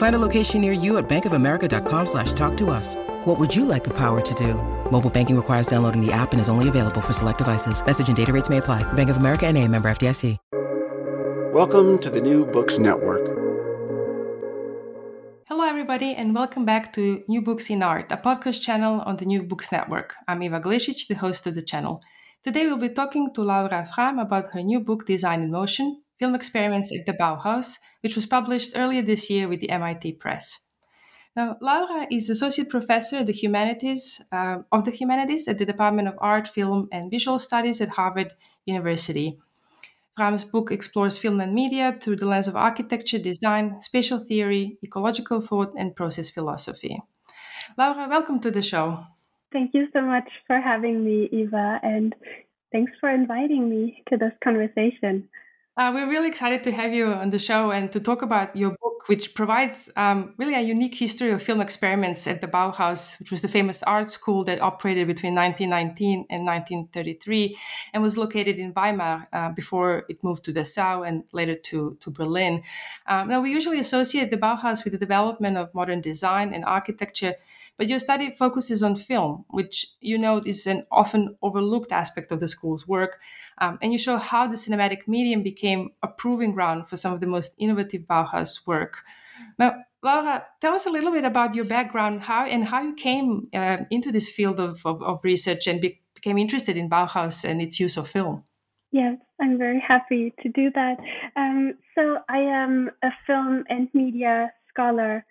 Find a location near you at bankofamerica.com slash talk to us. What would you like the power to do? Mobile banking requires downloading the app and is only available for select devices. Message and data rates may apply. Bank of America and a member FDIC. Welcome to the New Books Network. Hello, everybody, and welcome back to New Books in Art, a podcast channel on the New Books Network. I'm Eva Glešić, the host of the channel. Today, we'll be talking to Laura Frahm about her new book, Design in Motion Film Experiments at the Bauhaus, which was published earlier this year with the MIT Press. Now, Laura is associate professor of the humanities uh, of the humanities at the Department of Art, Film, and Visual Studies at Harvard University. Frahm's book explores film and media through the lens of architecture, design, spatial theory, ecological thought, and process philosophy. Laura, welcome to the show. Thank you so much for having me, Eva, and thanks for inviting me to this conversation. Uh, we're really excited to have you on the show and to talk about your book, which provides um, really a unique history of film experiments at the Bauhaus, which was the famous art school that operated between 1919 and 1933 and was located in Weimar uh, before it moved to Dessau and later to, to Berlin. Um, now, we usually associate the Bauhaus with the development of modern design and architecture but your study focuses on film, which you know is an often overlooked aspect of the school's work. Um, and you show how the cinematic medium became a proving ground for some of the most innovative Bauhaus work. Now, Laura, tell us a little bit about your background, how and how you came uh, into this field of, of, of research and be, became interested in Bauhaus and its use of film. Yes, I'm very happy to do that. Um, so I am a film and media scholar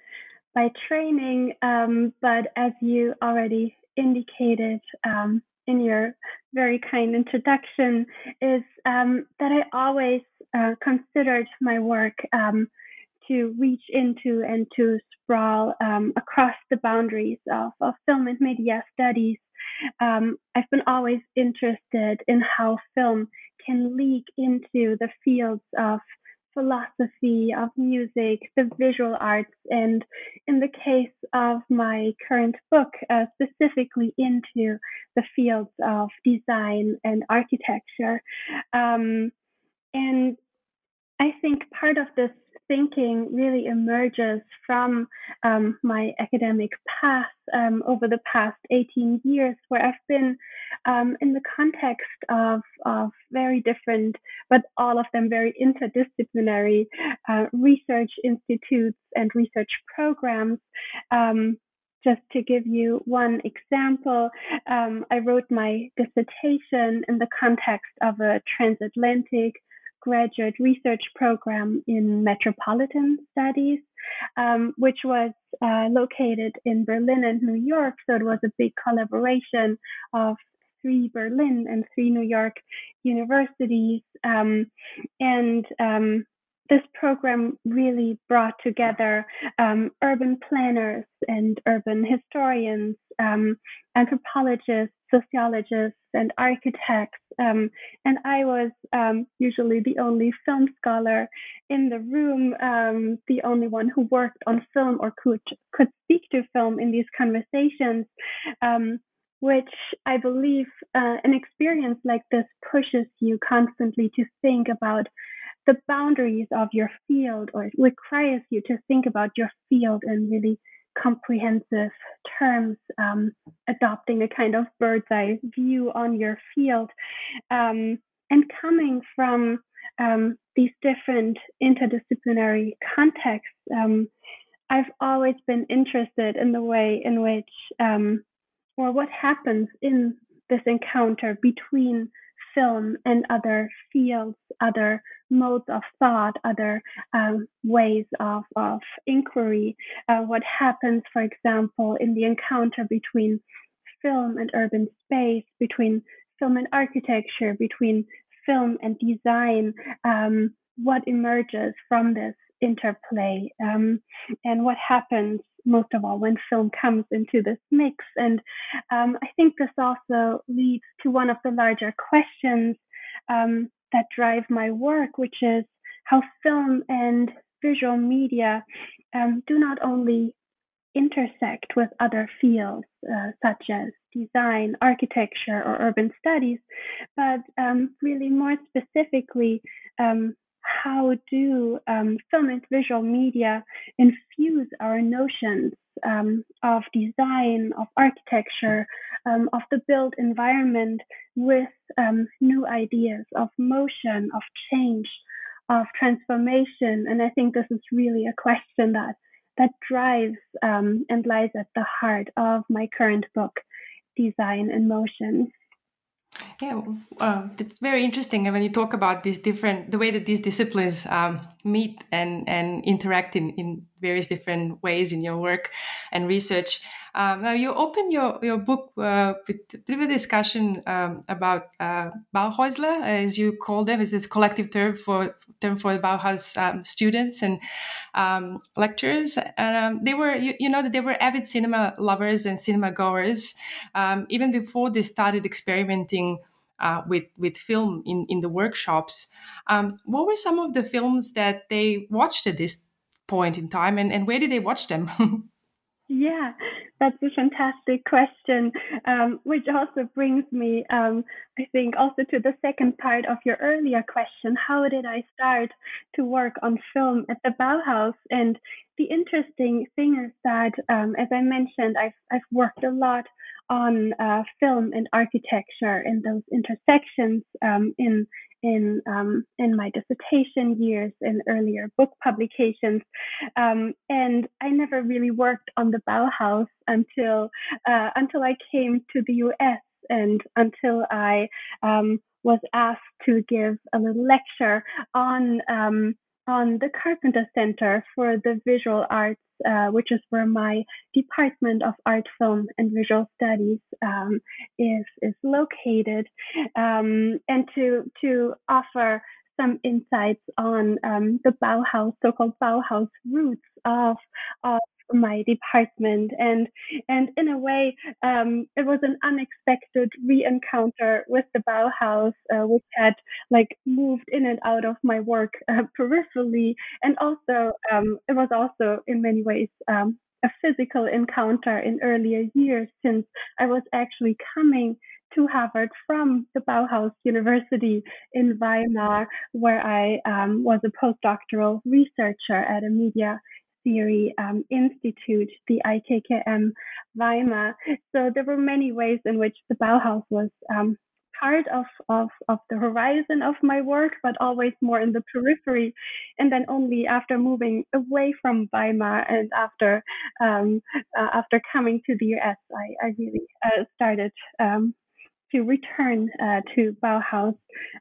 by training, um, but as you already indicated um, in your very kind introduction, is um, that I always uh, considered my work um, to reach into and to sprawl um, across the boundaries of, of film and media studies. Um, I've been always interested in how film can leak into the fields of philosophy of music, the visual arts, and in the case of my current book, uh, specifically into the fields of design and architecture. Um, and I think part of this thinking really emerges from um, my academic path um, over the past 18 years, where I've been um, in the context of, of very different, but all of them very interdisciplinary uh, research institutes and research programs. Um, just to give you one example, um, I wrote my dissertation in the context of a transatlantic graduate research program in metropolitan studies, um, which was uh, located in Berlin and New York. So it was a big collaboration of three Berlin and three New York universities. Um, and um, this program really brought together um, urban planners and urban historians, um, anthropologists, sociologists, and architects. Um, and I was um, usually the only film scholar in the room, um, the only one who worked on film or could could speak to film in these conversations. Um, which I believe uh, an experience like this pushes you constantly to think about the boundaries of your field or requires you to think about your field and really comprehensive terms, um, adopting a kind of bird's eye view on your field, um, and coming from um, these different interdisciplinary contexts. Um, I've always been interested in the way in which, um, or what happens in this encounter between film and other fields, other modes of thought, other um, ways of, of inquiry. Uh, what happens, for example, in the encounter between film and urban space, between film and architecture, between film and design, um, what emerges from this interplay, um, and what happens most of all when film comes into this mix. And um, I think this also leads to one of the larger questions um, that drive my work, which is how film and visual media um, do not only intersect with other fields uh, such as design, architecture, or urban studies, but um, really more specifically um, how do um, film and visual media infuse our notions um, of design, of architecture, um, of the built environment with um, new ideas of motion, of change, of transformation? And I think this is really a question that that drives um, and lies at the heart of my current book, Design in Motion. Yeah, uh, it's very interesting when you talk about these different, the way that these disciplines um, meet and, and interact in, in various different ways in your work and research. Um, now, you open your, your book uh, with a bit of a discussion um, about uh, Bauhäusler, as you call them, is this collective term for term for Bauhaus um, students and um, lecturers. And um, they were, you, you, know, that they were avid cinema lovers and cinema goers um, even before they started experimenting uh, with with film in in the workshops. What were some of the films that they watched at this point in time, and, and where did they watch them? yeah, that's a fantastic question, um, which also brings me, um, I think, also to the second part of your earlier question. How did I start to work on film at the Bauhaus? And the interesting thing is that, um, as I mentioned, I've I've worked a lot on uh, film and architecture and those intersections um, in in um, in my dissertation years and earlier book publications. Um, and I never really worked on the Bauhaus until uh, until I came to the U.S. and until I um, was asked to give a little lecture on um, on the Carpenter Center for the Visual Arts, uh, which is where my Department of Art, Film, and Visual Studies um, is is located, um, and to to offer some insights on um, the Bauhaus, so-called Bauhaus roots of of my department. And and in a way um, it was an unexpected re-encounter with the Bauhaus uh, which had like moved in and out of my work uh, peripherally. And also um, it was also in many ways um, a physical encounter in earlier years since I was actually coming to Harvard from the Bauhaus University in Weimar, where I um, was a postdoctoral researcher at a media Theory um, Institute, the IKKM Weimar. So there were many ways in which the Bauhaus was um, part of, of, of the horizon of my work, but always more in the periphery. And then only after moving away from Weimar and after um, uh, after coming to the US, I, I really uh, started um, to return uh, to Bauhaus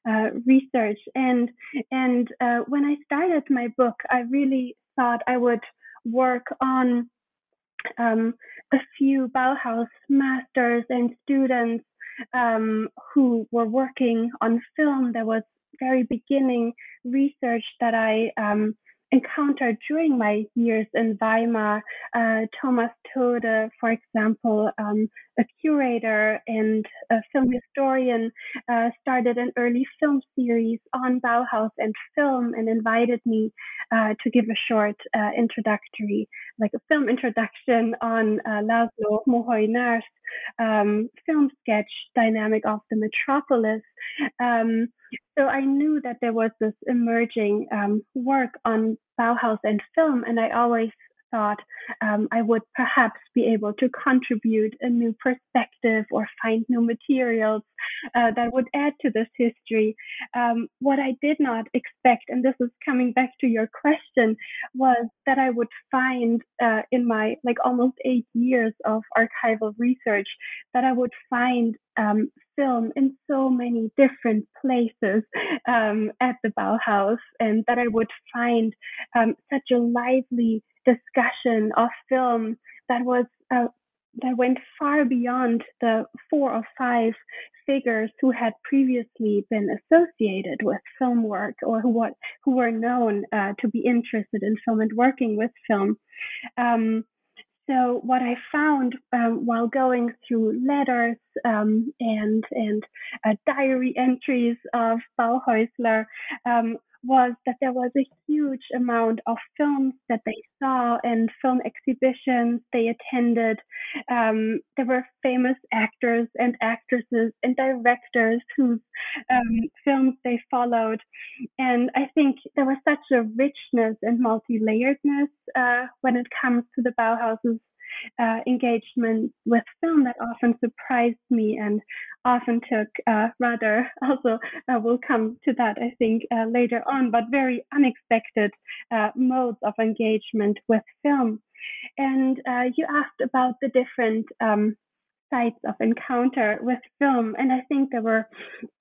uh, research. And and uh, when I started my book, I really thought I would work on um, a few Bauhaus masters and students um, who were working on film. There was very beginning research that I um, encountered during my years in Weimar. Uh, Thomas Tode, for example, um, a curator and a film historian, uh, started an early film series on Bauhaus and film and invited me uh, to give a short uh, introductory, like a film introduction on uh, Laszlo Moholy-Nagy's um, film sketch Dynamic of the Metropolis. Um, so I knew that there was this emerging um, work on Bauhaus and film, and I always thought um, I would perhaps be able to contribute a new perspective or find new materials uh, that would add to this history. Um, what I did not expect, and this is coming back to your question, was that I would find uh, in my like almost eight years of archival research that I would find um, film in so many different places um, at the Bauhaus, and that I would find um, such a lively discussion of film that was uh, that went far beyond the four or five figures who had previously been associated with film work or who, what, who were known uh, to be interested in film and working with film. Um, so what I found um, while going through letters um, and and uh, diary entries of Bauhäusler um, was that there was a huge amount of films that they saw and film exhibitions they attended. Um, there were famous actors and actresses and directors whose um, films they followed. And I think there was such a richness and multi layeredness uh, when it comes to the Bauhaus's uh, engagement with film that often surprised me and often took uh, rather also uh, we'll come to that I think uh, later on, but very unexpected uh, modes of engagement with film. And uh, you asked about the different um, sites of encounter with film, and I think there were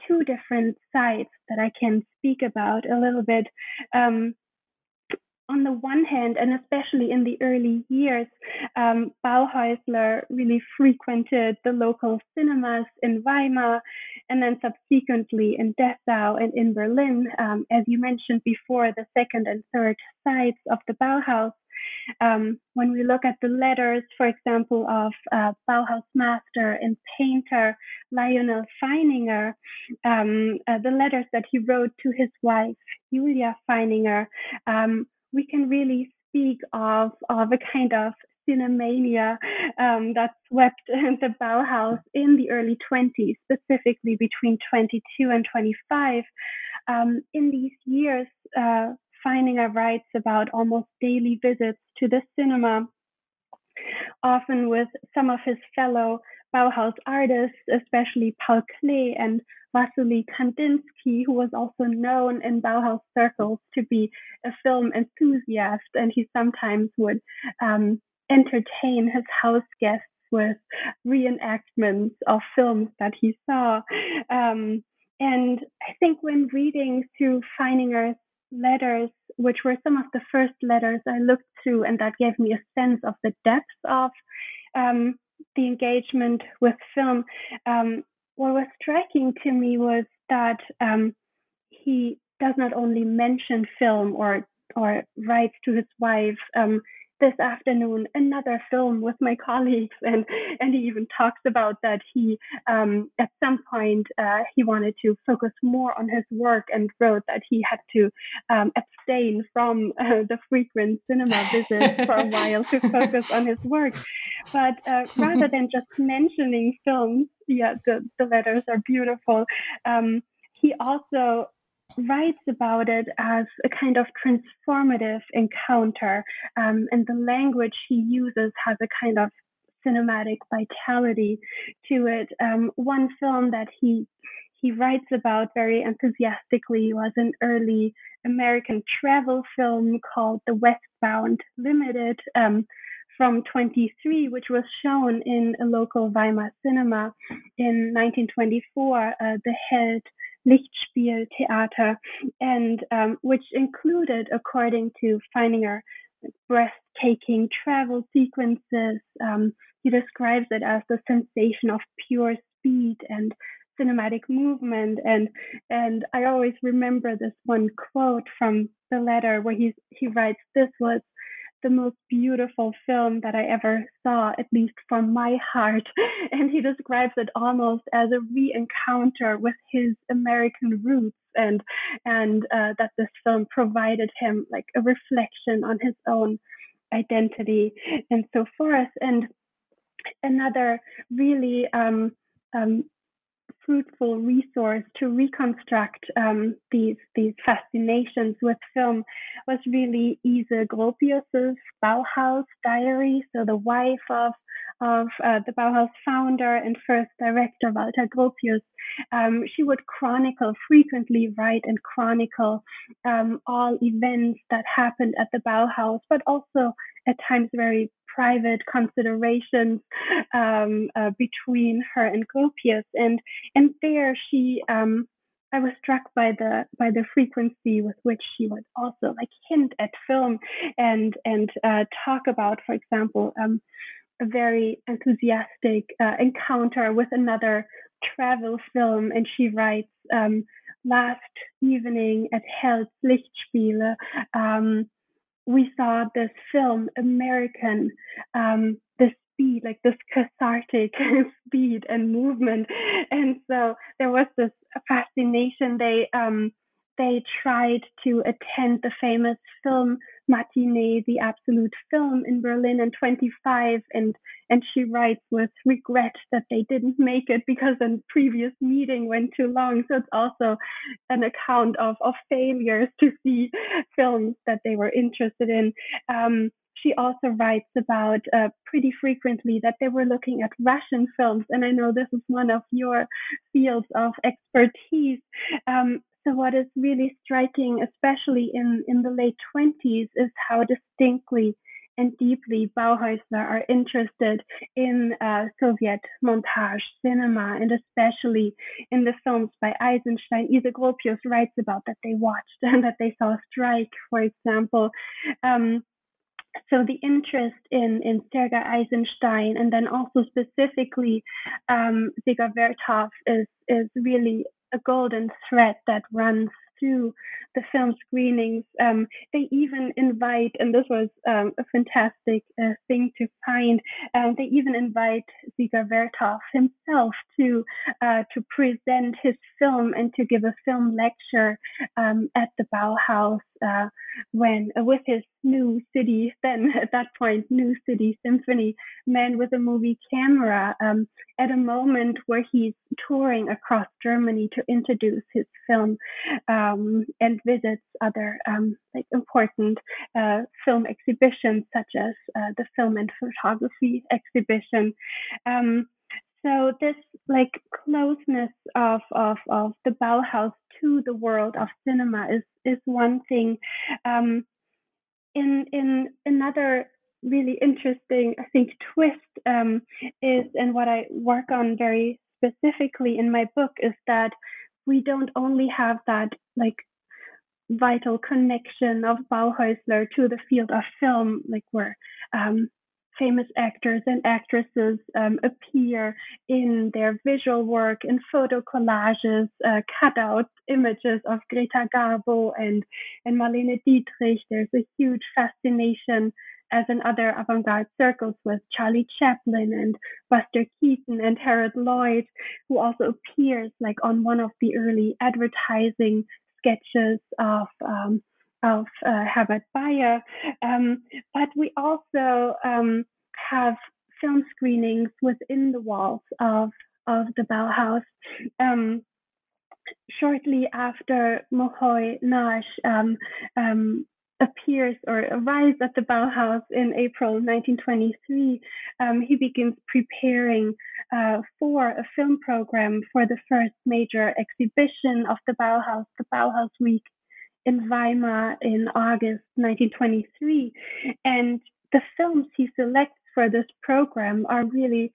two different sites that I can speak about a little bit. Um, on the one hand, and especially in the early years, um, Bauhäusler really frequented the local cinemas in Weimar and then subsequently in Dessau and in Berlin. Um, as you mentioned before, the second and third sites of the Bauhaus. Um, when we look at the letters, for example, of uh, Bauhaus master and painter Lyonel Feininger, um, uh, the letters that he wrote to his wife, Julia Feininger, um, we can really speak of, of a kind of cinemania um, that swept the Bauhaus in the early 20s, specifically between 22 and 25. Um, in these years, uh, writes about almost daily visits to the cinema, often with some of his fellow Bauhaus artists, especially Paul Klee and Wassily Kandinsky, who was also known in Bauhaus circles to be a film enthusiast, and he sometimes would um, entertain his house guests with reenactments of films that he saw. Um, and I think when reading through Feininger's letters, which were some of the first letters I looked through, and that gave me a sense of the depth of um, the engagement with film, um, what was striking to me was that um, he does not only mention film or or writes to his wife um, this afternoon another film with my colleagues and and he even talks about that he um, at some point uh, he wanted to focus more on his work and wrote that he had to um, abstain from uh, the frequent cinema visits for a while to focus on his work. But uh, rather than just mentioning films yeah the, the letters are beautiful. Um, he also writes about it as a kind of transformative encounter, um, and the language he uses has a kind of cinematic vitality to it. Um, one film that he he writes about very enthusiastically was an early American travel film called The Westbound Limited um, from 23, which was shown in a local Weimar cinema in 1924. Uh, the Held Lichtspieltheater, and um, which included, according to Feininger, breathtaking travel sequences. Um, he describes it as the sensation of pure speed and cinematic movement and and I always remember this one quote from the letter where he he writes this was the most beautiful film that I ever saw, at least from my heart. And he describes it almost as a re-encounter with his American roots, and and uh, that this film provided him like a reflection on his own identity and so forth. And another really um, um, fruitful resource to reconstruct um, these these fascinations with film was really Ise Gropius's Bauhaus Diary. So the wife of of uh, the Bauhaus founder and first director Walter Gropius, um, she would chronicle frequently, write and chronicle um, all events that happened at the Bauhaus, but also at times very private considerations um, uh, between her and Gropius, and and there she. Um, I was struck by the by the frequency with which she would also like hint at film and and uh, talk about, for example, um, a very enthusiastic uh, encounter with another travel film, and she writes um, last evening at Hell's Lichtspiele. Um, we saw this film, American, um, the speed, like this cathartic speed and movement. And so there was this fascination. They um, they tried to attend the famous film matinee, the absolute film in Berlin in 25. And, and she writes with regret that they didn't make it because a previous meeting went too long. So it's also an account of, of failures to see films that they were interested in. Um, she also writes about uh, pretty frequently that they were looking at Russian films. And I know this is one of your fields of expertise. Um, so what is really striking, especially in, in the late 20s, is how distinctly and deeply Bauhausler are interested in uh, Soviet montage cinema and especially in the films by Eisenstein. Ise Gropius writes about that they watched and that they saw Strike, for example. Um, so the interest in in Sergei Eisenstein and then also specifically um, Dziga Vertov is is really a golden thread that runs through the film screenings. Um, they even invite, and this was um, a fantastic uh, thing to find. Um, they even invite Dziga Vertov himself to uh, to present his film and to give a film lecture um, at the Bauhaus uh, when uh, with his new city then at that point new city symphony man with a movie camera um, at a moment where he's touring across Germany to introduce his film um, and visits other um, like important uh, film exhibitions such as uh, the film and photography exhibition. Um, so this like closeness of, of, of the Bauhaus to the world of cinema is is one thing. Um, in in another really interesting, I think, twist um, is, and what I work on very specifically in my book is that we don't only have that like vital connection of Bauhausler to the field of film, like where um, famous actors and actresses um, appear in their visual work in photo collages, uh, cutout images of Greta Garbo and, and Marlene Dietrich. There's a huge fascination as in other avant-garde circles with Charlie Chaplin and Buster Keaton and Harold Lloyd, who also appears like on one of the early advertising sketches of um, of uh, Herbert Bayer. Um, but we also um, have film screenings within the walls of of the Bauhaus. Um, shortly after Moholy-Nagy um, um, appears or arrives at the Bauhaus in April 1923, um, he begins preparing uh, for a film program for the first major exhibition of the Bauhaus, the Bauhaus Week in Weimar in August 1923. And the films he selects for this program are really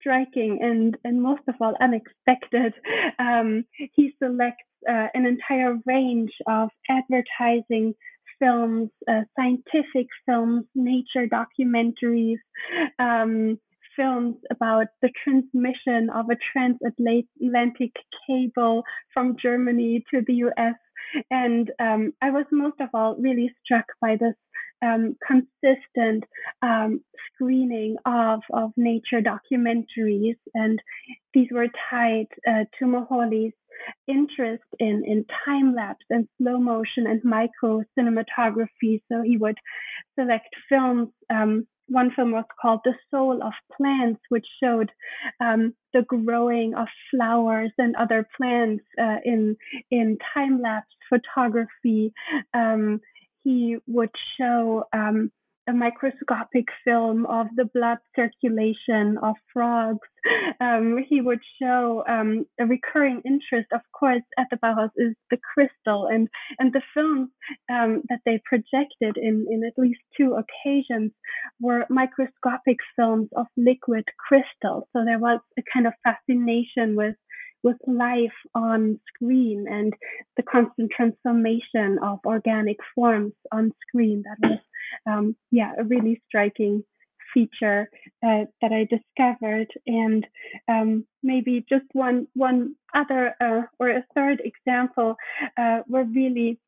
striking and, and most of all unexpected. Um, he selects uh, an entire range of advertising films, uh, scientific films, nature documentaries, um, films about the transmission of a transatlantic cable from Germany to the US. And um, I was most of all really struck by this um, consistent um, screening of, of nature documentaries. And these were tied uh, to Moholy's interest in, in time lapse and slow motion and micro cinematography. So he would select films. Um, one film was called The Soul of Plants, which showed um, the growing of flowers and other plants uh, in in time lapse photography. He would show um, a microscopic film of the blood circulation of frogs. Um, he would show um, a recurring interest, of course, at the Bauhaus is the crystal, and and the films um, that they projected in in at least two occasions were microscopic films of liquid crystal. So there was a kind of fascination with with life on screen and the constant transformation of organic forms on screen. That was, um, yeah, a really striking feature uh, that I discovered. And um, maybe just one one other uh, or a third example uh, were really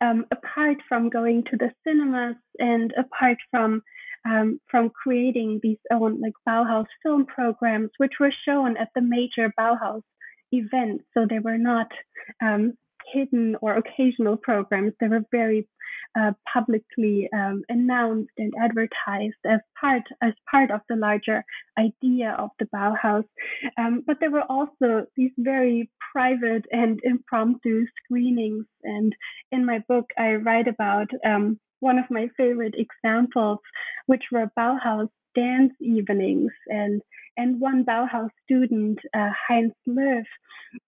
um, apart from going to the cinemas and apart from um, from creating these own like Bauhaus film programs, which were shown at the major Bauhaus events. So they were not um, hidden or occasional programs. They were very uh, publicly um, announced and advertised as part as part of the larger idea of the Bauhaus. Um, but there were also these very private and impromptu screenings. And in my book, I write about um, one of my favorite examples, which were Bauhaus dance evenings and and one Bauhaus student, uh, Heinz Löw,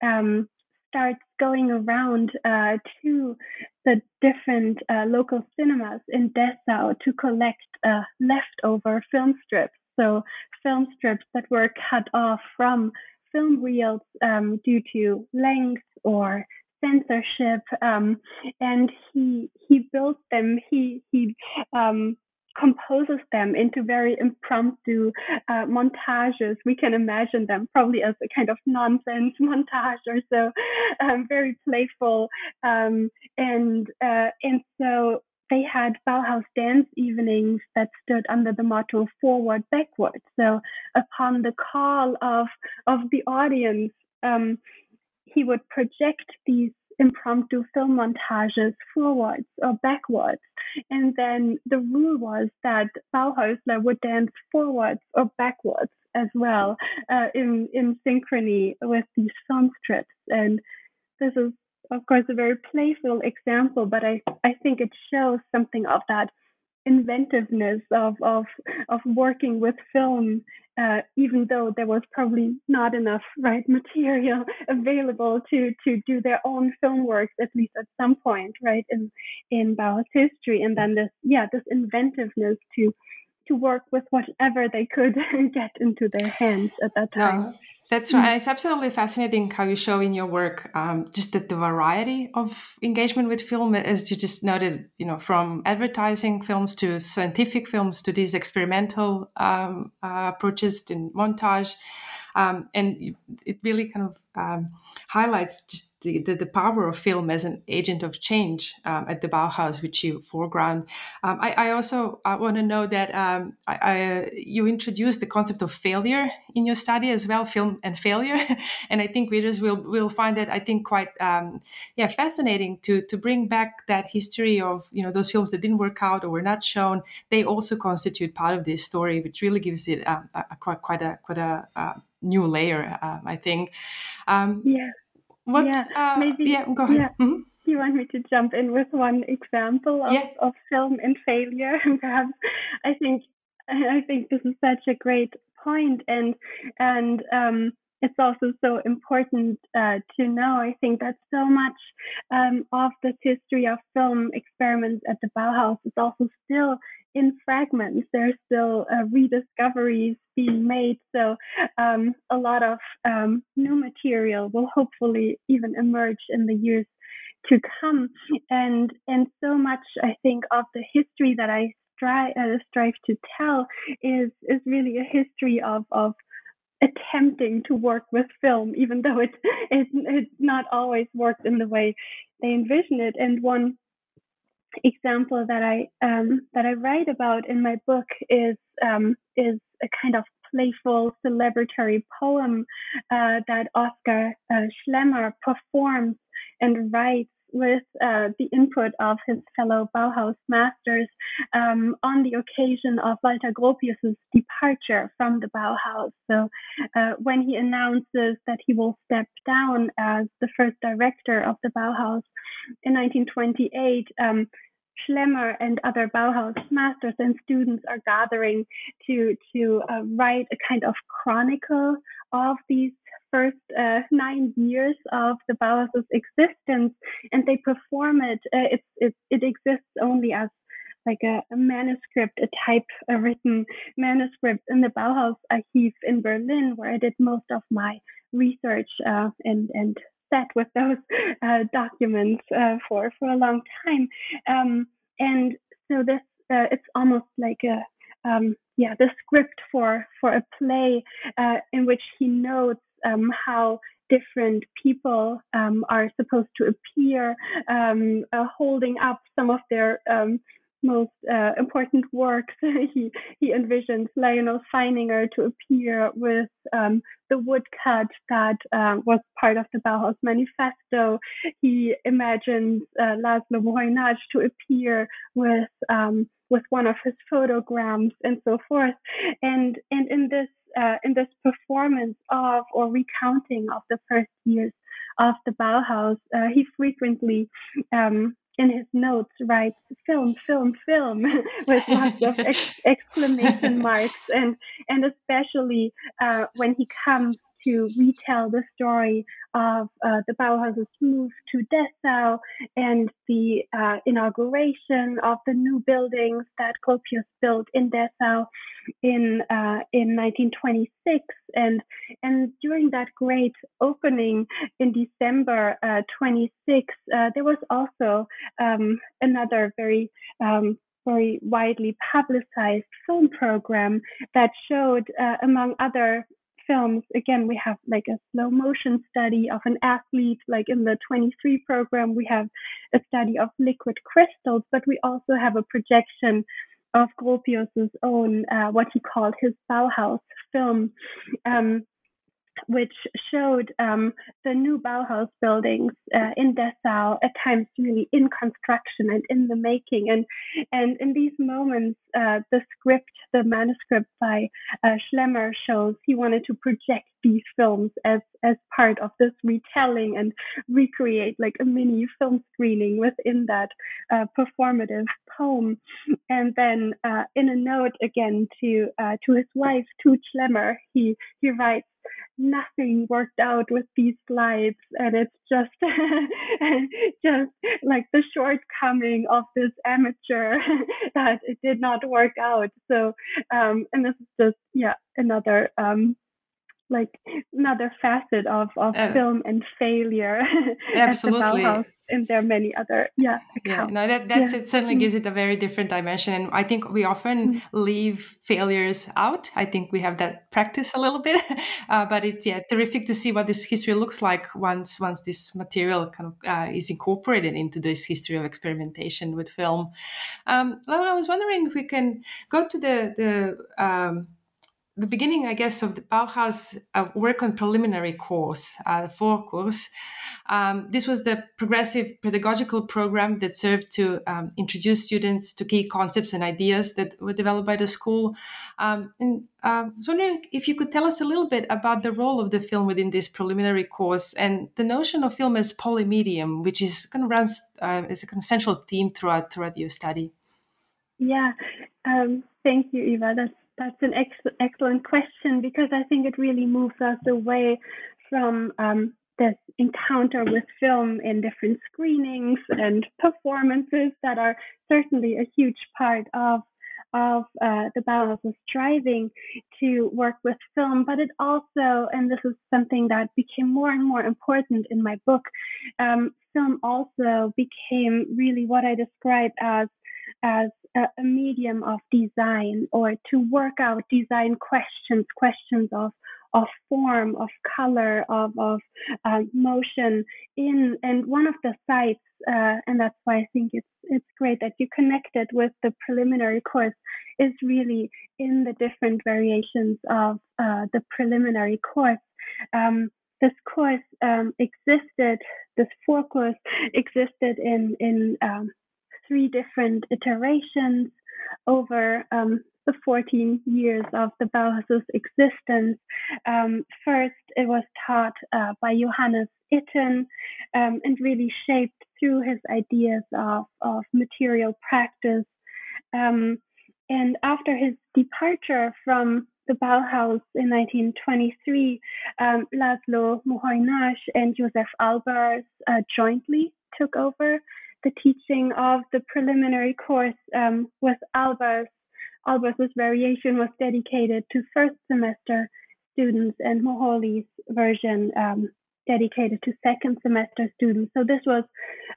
um, starts going around uh, to the different uh, local cinemas in Dessau to collect uh, leftover film strips. So film strips that were cut off from film reels um, due to length or censorship, um, and he he built them. He he um, composes them into very impromptu uh, montages. We can imagine them probably as a kind of nonsense montage or so, um, very playful. Um, and uh, and so they had Bauhaus dance evenings that stood under the motto forward, backward. So upon the call of of the audience, um, he would project these impromptu film montages forwards or backwards. And then the rule was that Bauhausler would dance forwards or backwards as well uh, in, in synchrony with these film strips. And this is, of course, a very playful example, but I, I think it shows something of that inventiveness of of of working with film, uh, even though there was probably not enough right material available to to do their own film works at least at some point, right in in Bauhaus history, and then this yeah this inventiveness to to work with whatever they could get into their hands at that time. No, that's right. Mm. It's absolutely fascinating how you show in your work um, just the, the, variety of engagement with film, as you just noted, you know, from advertising films to scientific films to these experimental um, uh, approaches in montage. Um, and it really kind of um, highlights just the, the, the, power of film as an agent of change um, at the Bauhaus, which you foreground. Um, I, I, also I want to know that um, I, I, you introduced the concept of failure in your study as well, film and failure, and I think readers will will find that I think quite um, yeah fascinating to to bring back that history of you know those films that didn't work out or were not shown. They also constitute part of this story, which really gives it um, a, a, quite quite a quite a uh, new layer, I think. Um, yeah. What? Yeah. Uh, Maybe, yeah. Go ahead. Yeah. Mm-hmm. You want me to jump in with one example of, yeah. of film and failure? Perhaps I think I think this is such a great point, and and um, it's also so important uh, to know. I think that so much um, of this history of film experiments at the Bauhaus is also still in fragments. There's still uh, rediscoveries being made. So um, a lot of um, new material will hopefully even emerge in the years to come. And and so much, I think, of the history that I strive, uh, strive to tell is is really a history of of attempting to work with film, even though it, it it's not always worked in the way they envision it. And one example that I um, that I write about in my book is um, is a kind of playful celebratory poem uh, that Oskar uh, Schlemmer performs and writes with uh, the input of his fellow Bauhaus masters um, on the occasion of Walter Gropius's departure from the Bauhaus. So uh, when he announces that he will step down as the first director of the Bauhaus in 1928, um, Schlemmer and other Bauhaus masters and students are gathering to to uh, write a kind of chronicle of these first uh, nine years of the Bauhaus's existence, and they perform it. Uh, it, it it exists only as like a, a manuscript, a type a written manuscript in the Bauhaus Archive in Berlin, where I did most of my research uh, and and sat with those uh, documents uh, for for a long time. Um, and so this uh, it's almost like a um, yeah the script for for a play uh, in which he notes um, how different people um, are supposed to appear, um, uh, holding up some of their um, most uh, important works. he he envisions Lyonel Feininger to appear with um, the woodcut that uh, was part of the Bauhaus Manifesto. He imagines uh, Laszlo Moholy-Nagy to appear with um, with one of his photograms and so forth. And and in this uh, in this performance of or recounting of the first years of the Bauhaus, uh, he frequently um, in his notes writes film, film, film with lots of ex- exclamation marks, and and especially uh, when he comes to retell the story of uh, the Bauhaus's move to Dessau and the uh, inauguration of the new buildings that Gropius built in Dessau in uh, in 1926. And and during that great opening in December uh, 26, uh, there was also um, another very um, very widely publicized film program that showed, uh, among other films, again, we have like a slow motion study of an athlete, like in the 23 program, we have a study of liquid crystals, but we also have a projection of Gropius's own, uh, what he called his Bauhaus film. Um, which showed um, the new Bauhaus buildings uh, in Dessau at times really in construction and in the making. And and in these moments, uh, the script, the manuscript by uh, Schlemmer shows he wanted to project these films as as part of this retelling and recreate like a mini film screening within that uh, performative poem. And then uh, in a note again to uh, to his wife, to Schlemmer, he he writes nothing worked out with these slides and it's just just like the shortcoming of this amateur that it did not work out. So um and this is just yeah another um like another facet of, of uh, film and failure absolutely and there are many other yeah accounts. yeah no that that's yeah. it certainly mm-hmm. gives it a very different dimension and i think we often mm-hmm. leave failures out i think we have that practice a little bit uh, but it's yeah terrific to see what this history looks like once once this material kind of uh, is incorporated into this history of experimentation with film um, i was wondering if we can go to the the um, the beginning, I guess, of the Bauhaus uh, work on preliminary course, uh, the Vorkurs. Um, this was the progressive pedagogical program that served to um, introduce students to key concepts and ideas that were developed by the school. Um, and uh, I was wondering if you could tell us a little bit about the role of the film within this preliminary course and the notion of film as polymedium, which is kind of runs uh, as a kind of central theme throughout throughout your study. Yeah, um, thank you, Eva. That's that's an ex- excellent question because I think it really moves us away from um, this encounter with film in different screenings and performances that are certainly a huge part of of uh, the Bauhaus of striving to work with film, but it also, and this is something that became more and more important in my book, um, film also became really what I describe as as a, a medium of design or to work out design questions, questions of of form, of color, of of uh, motion in. And one of the sites, uh, and that's why I think it's it's great that you connected with the preliminary course, is really in the different variations of uh, the preliminary course. Um, this course um, existed, this Vorkurs existed in in um, three different iterations over um, the 14 years of the Bauhaus's existence. Um, first, it was taught uh, by Johannes Itten um, and really shaped through his ideas of, of material practice. Um, and after his departure from the Bauhaus in 1923, um, Laszlo Moholy-Nagy and Josef Albers uh, jointly took over the teaching of the preliminary course um, with Albers. Albers's variation was dedicated to first semester students and Moholy's version um, dedicated to second semester students. So this was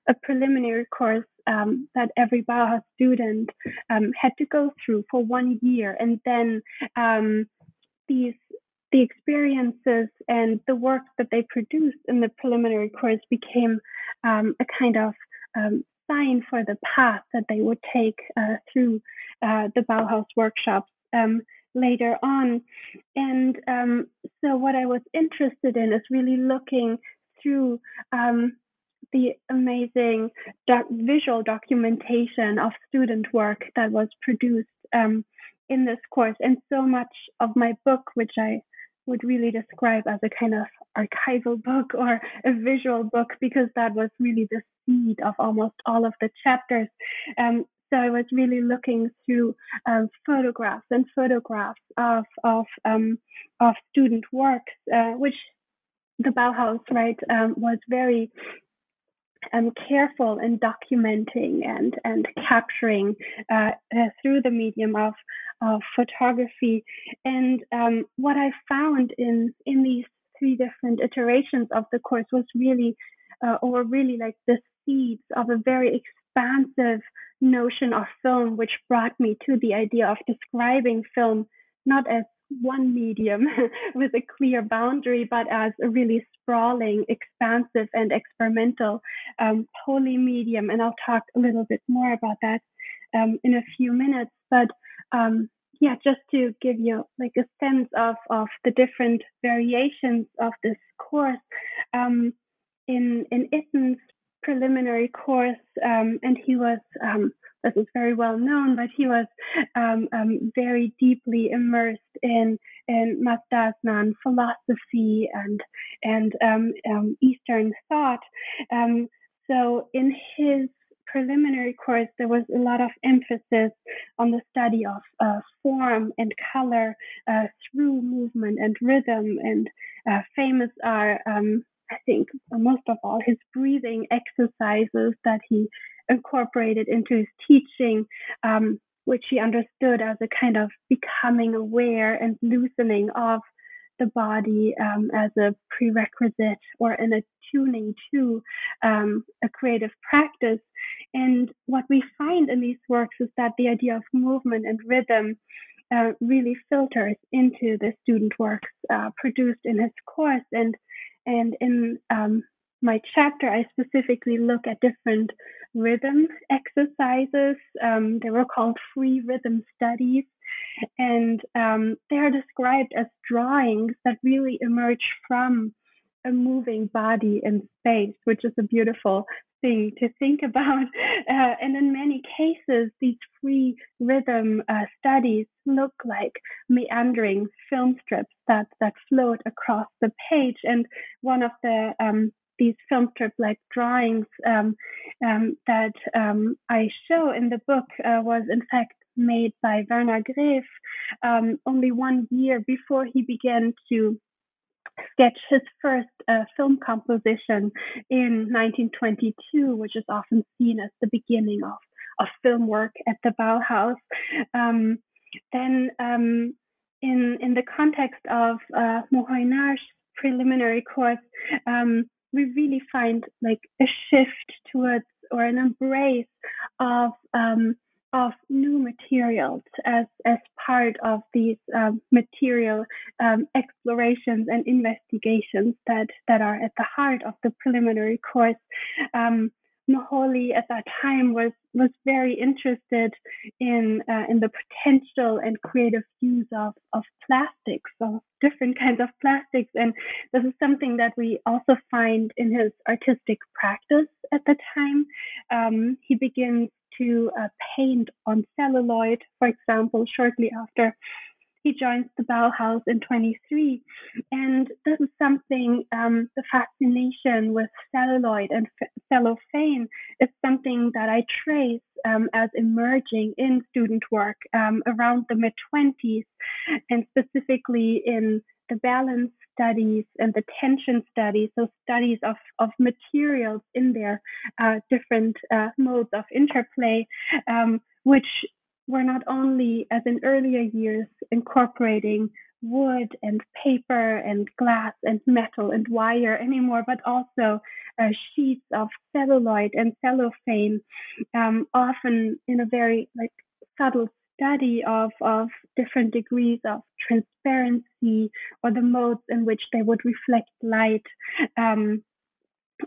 a preliminary course um, that every Bauhaus student um, had to go through for one year, and then um, these the experiences and the work that they produced in the preliminary course became um, a kind of um, sign for the path that they would take uh, through uh, the Bauhaus workshops um, later on. And um, so, what I was interested in is really looking through um, the amazing doc- visual documentation of student work that was produced um, in this course. And so much of my book, which I would really describe as a kind of archival book or a visual book because that was really the seed of almost all of the chapters. Um, so I was really looking through uh, photographs and photographs of of um, of student works, uh, which the Bauhaus right um, was very um, careful in documenting and and capturing uh, uh, through the medium of of photography. And um, what I found in in these three different iterations of the course was really, uh, or really like the seeds of a very expansive notion of film, which brought me to the idea of describing film not as one medium with a clear boundary, but as a really sprawling, expansive, and experimental um, polymedium. And I'll talk a little bit more about that um, in a few minutes. But um, yeah, just to give you like a sense of, of the different variations of this course. Um, in in Itten's preliminary course, um, and he was um, this is very well known, but he was um, um very deeply immersed in in Mazdaznan philosophy and and um, um, Eastern thought. so in his preliminary course, there was a lot of emphasis on the study of uh, form and color uh, through movement and rhythm. And uh, famous are um, I think most of all his breathing exercises that he incorporated into his teaching, um, which he understood as a kind of becoming aware and loosening of the body um, as a prerequisite or an attuning to um, a creative practice. And what we find in these works is that the idea of movement and rhythm uh, really filters into the student works uh, produced in his course. And and in um, my chapter, I specifically look at different rhythm exercises. Um, they were called free rhythm studies. And um, they are described as drawings that really emerge from a moving body in space, which is a beautiful thing to think about. Uh, and in many cases, these free rhythm uh, studies look like meandering film strips that, that float across the page. And one of the um, these film strip like drawings um, um, that um, I show in the book uh, was in fact made by Werner Graeff um, only one year before he began to sketch his first uh, film composition in 1922, which is often seen as the beginning of, of film work at the Bauhaus. Um, then, um, in in the context of uh, Moholy-Nagy's preliminary course, um, we really find like a shift towards or an embrace of um, of new materials as as part of these um, material um, explorations and investigations that, that are at the heart of the preliminary course. Um, Moholy at that time was was very interested in uh, in the potential and creative use of of plastics, so different kinds of plastics, and this is something that we also find in his artistic practice at the time. Um, he begins to uh, paint on celluloid, for example, shortly after he joins the Bauhaus in 23. And this is something, um, the fascination with celluloid and cellophane is something that I trace um, as emerging in student work um, around the mid 20s, and specifically in the balance studies and the tension studies, so studies of, of materials in their uh, different uh, modes of interplay, um, which were not only, as in earlier years, incorporating wood and paper and glass and metal and wire anymore, but also uh, sheets of celluloid and cellophane, um, often in a very like subtle study of, of different degrees of transparency or the modes in which they would reflect light. Um,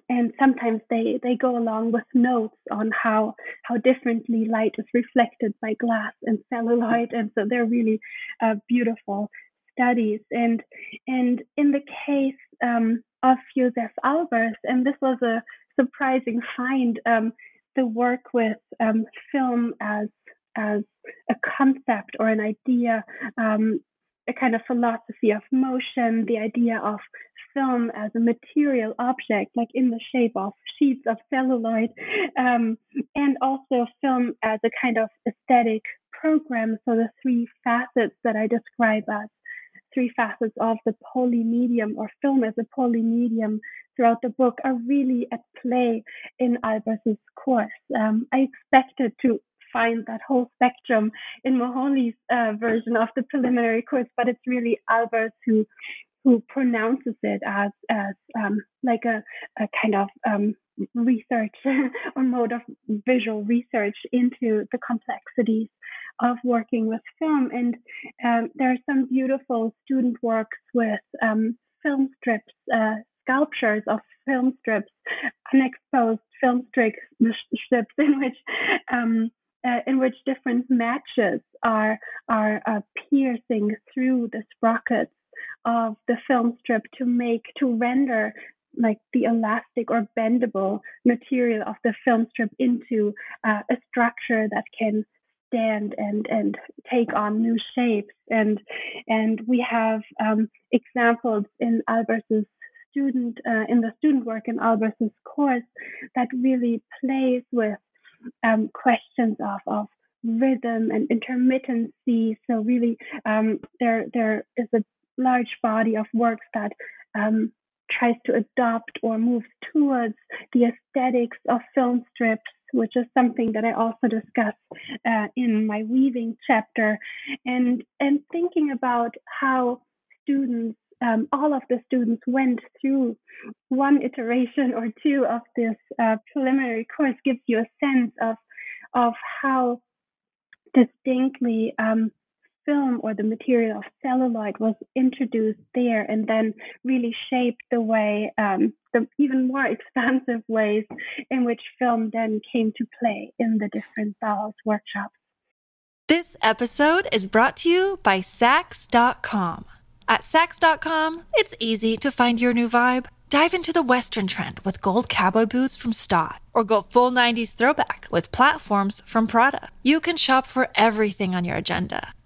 and sometimes they, they go along with notes on how how differently light is reflected by glass and celluloid, and so they're really uh, beautiful studies. And and in the case um, of Josef Albers, and this was a surprising find, um, the work with um, film as as a concept or an idea, um, a kind of philosophy of motion, the idea of film as a material object, like in the shape of sheets of celluloid, um, and also film as a kind of aesthetic program. So the three facets that I describe as three facets of the polymedium or film as a polymedium throughout the book are really at play in Albers's course. Um, I expected to find that whole spectrum in Moholy's uh, version of the preliminary course, but it's really Albers who who pronounces it as as um, like a, a kind of um, research or mode of visual research into the complexities of working with film. And um, there are some beautiful student works with um, film strips, uh, sculptures of film strips, unexposed film strips, strips in which um, uh, in which different matches are are uh, piercing through the sprockets of the film strip to make to render like the elastic or bendable material of the film strip into uh, a structure that can stand and and take on new shapes and and we have um, examples in Albers's student uh, in the student work in Albers's course that really plays with um, questions of, of rhythm and intermittency. So really, um, there there is a large body of works that um, tries to adopt or move towards the aesthetics of film strips, which is something that I also discuss uh, in my weaving chapter, and and thinking about how students um, all of the students went through one iteration or two of this uh, preliminary course gives you a sense of of how distinctly um, film or the material of celluloid was introduced there and then really shaped the way um, the even more expansive ways in which film then came to play in the different Bauhaus workshops. This episode is brought to you by Saks.com. At Saks.com, it's easy to find your new vibe. Dive into the Western trend with gold cowboy boots from Staud, or go full 90s throwback with platforms from Prada. You can shop for everything on your agenda,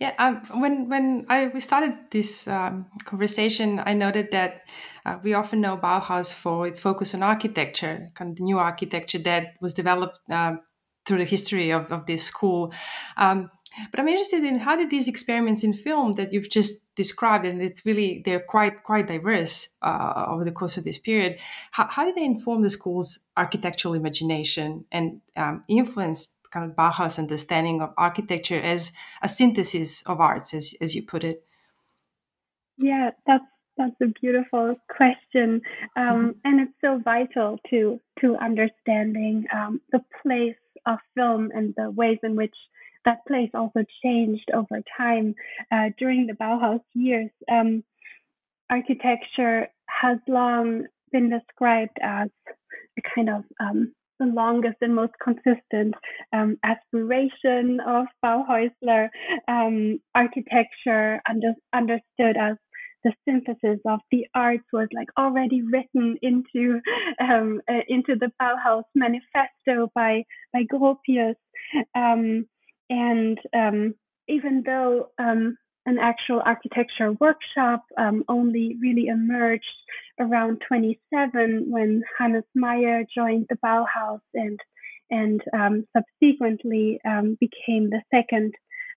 Yeah, um, when when I we started this um, conversation, I noted that uh, we often know Bauhaus for its focus on architecture, kind of the new architecture that was developed uh, through the history of, of this school. Um, but I'm interested in how did these experiments in film that you've just described, and it's really they're quite quite diverse uh, over the course of this period. How, how did they inform the school's architectural imagination and um, influence kind of Bauhaus understanding of architecture as a synthesis of arts, as as you put it? Yeah, that's that's a beautiful question, um, mm-hmm. and it's so vital to to understanding um, the place of film and the ways in which that place also changed over time uh, during the Bauhaus years. Um, architecture has long been described as a kind of um, the longest and most consistent um, aspiration of Bauhausler um, architecture, under, understood as the synthesis of the arts was like already written into um, uh, into the Bauhaus manifesto by by Gropius, um, and um, even though um, an actual architecture workshop um, only really emerged around 27 when Hannes Meyer joined the Bauhaus and and um, subsequently um, became the second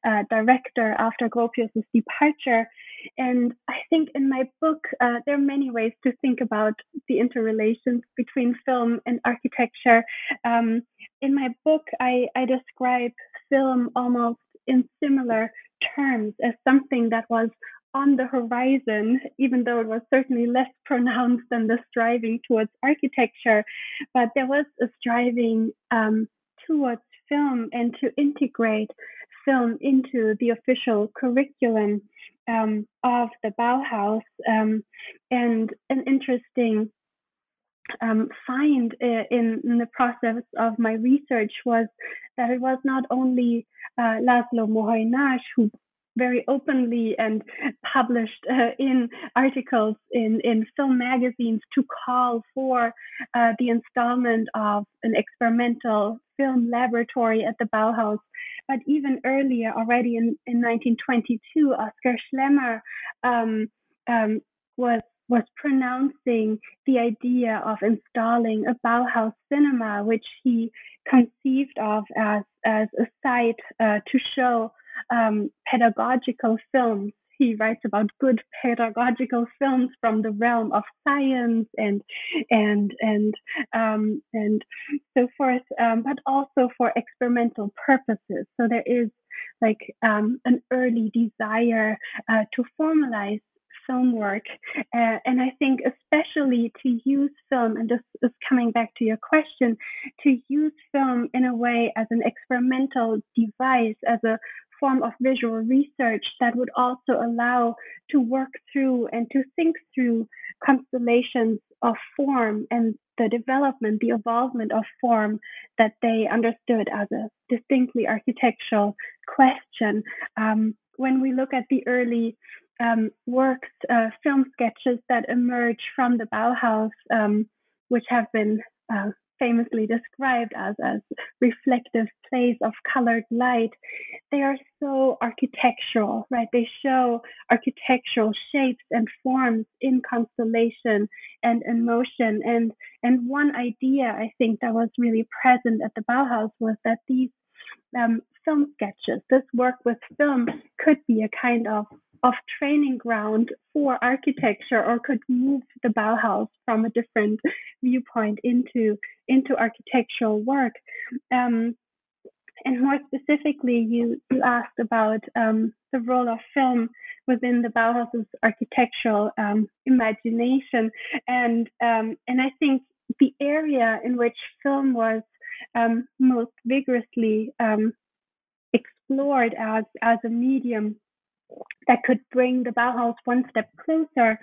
uh, director after Gropius's departure. And I think in my book, uh, there are many ways to think about the interrelations between film and architecture. Um, in my book, I, I describe film almost in similar terms as something that was on the horizon, even though it was certainly less pronounced than the striving towards architecture. But there was a striving um, towards film and to integrate film into the official curriculum um, of the Bauhaus. Um, and an interesting um, find uh, in, in, the process of my research was that it was not only uh, Laszlo Moholy-Nagy who very openly and published uh, in articles in, in film magazines to call for uh, the installment of an experimental film laboratory at the Bauhaus. But even earlier, already in, in 1922, Oskar Schlemmer um, um, was was pronouncing the idea of installing a Bauhaus cinema, which he conceived of as, as a site uh, to show um, pedagogical films. He writes about good pedagogical films from the realm of science and and and um, and so forth, um, but also for experimental purposes. So there is like um, an early desire uh, to formalize film work. Uh, and I think, especially to use film, and this is coming back to your question, to use film in a way as an experimental device, as a form of visual research that would also allow to work through and to think through constellations of form and the development, the evolvement of form that they understood as a distinctly architectural question. Um, when we look at the early um, works, uh, film sketches that emerge from the Bauhaus, um, which have been uh, famously described as, as reflective plays of colored light, they are so architectural, right? They show architectural shapes and forms in constellation and in motion. And, and one idea I think that was really present at the Bauhaus was that these um, film sketches, this work with film could be a kind of of training ground for architecture or could move the Bauhaus from a different viewpoint into into architectural work. Um, and more specifically, you, you asked about um, the role of film within the Bauhaus's architectural um, imagination, and um, and I think the area in which film was um, most vigorously um, explored as as a medium that could bring the Bauhaus one step closer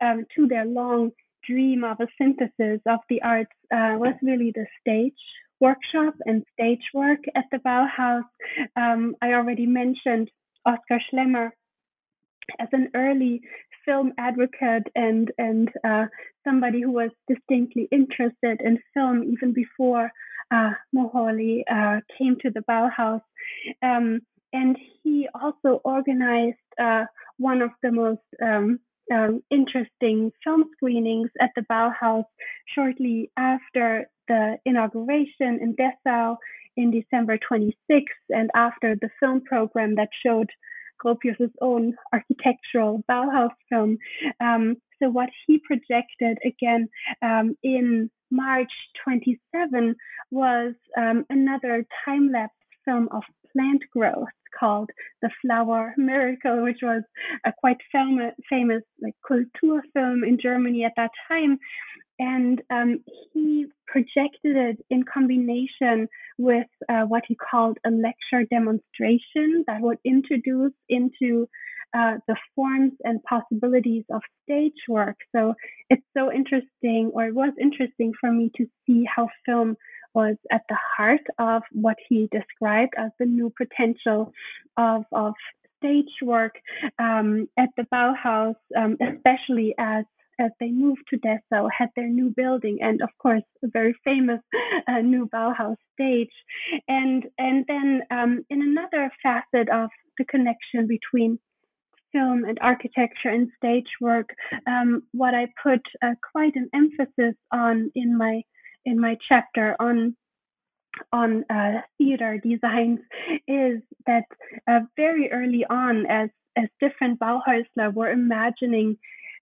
um, to their long dream of a synthesis of the arts uh, was really the stage workshop and stage work at the Bauhaus. Um, I already mentioned Oskar Schlemmer as an early film advocate and and uh, somebody who was distinctly interested in film even before uh, Moholy uh, came to the Bauhaus. Um, and he also organized uh, one of the most um, um, interesting film screenings at the Bauhaus shortly after the inauguration in Dessau in December 26, and after the film program that showed Gropius's own architectural Bauhaus film. Um, so what he projected again um, in March 27 was um, another time lapse film of plant growth called The Flower Miracle, which was a quite fam- famous like culture film in Germany at that time. And um, he projected it in combination with uh, what he called a lecture demonstration that would introduce into uh, the forms and possibilities of stage work. So it's so interesting, or it was interesting for me to see how film was at the heart of what he described as the new potential of, of stage work um, at the Bauhaus, um, especially as as they moved to Dessau, had their new building, and of course, a very famous uh, new Bauhaus stage. And and then um, in another facet of the connection between film and architecture and stage work, um, what I put uh, quite an emphasis on in my in my chapter on on uh, theater designs is that uh, very early on, as as different Bauhäusler were imagining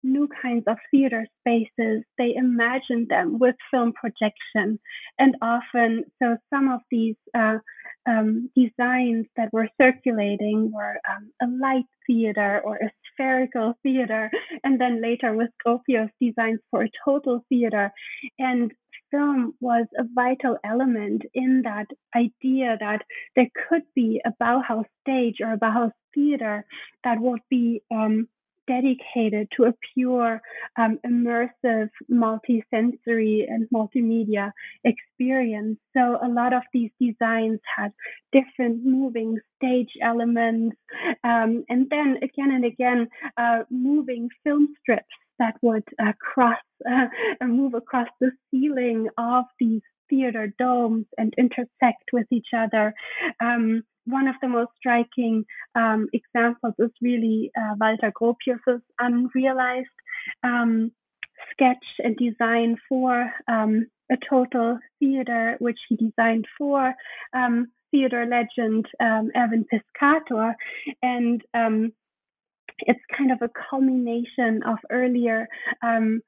new kinds of theater spaces, they imagined them with film projection. And often, so some of these uh, um, designs that were circulating were um, a light theater or a spherical theater, and then later with Gropius designs for a total theater. And film was a vital element in that idea that there could be a Bauhaus stage or a Bauhaus theater that would be um, dedicated to a pure, um, immersive, multi-sensory and multimedia experience. So a lot of these designs had different moving stage elements, um, and then again and again, uh, moving film strips that would uh, cross uh, and move across the ceiling of these theater domes and intersect with each other. Um, one of the most striking um, examples is really uh, Walter Gropius's unrealized um, sketch and design for um, a total theater, which he designed for um, theater legend um, Erwin Piscator. And it's kind of a culmination of earlier um,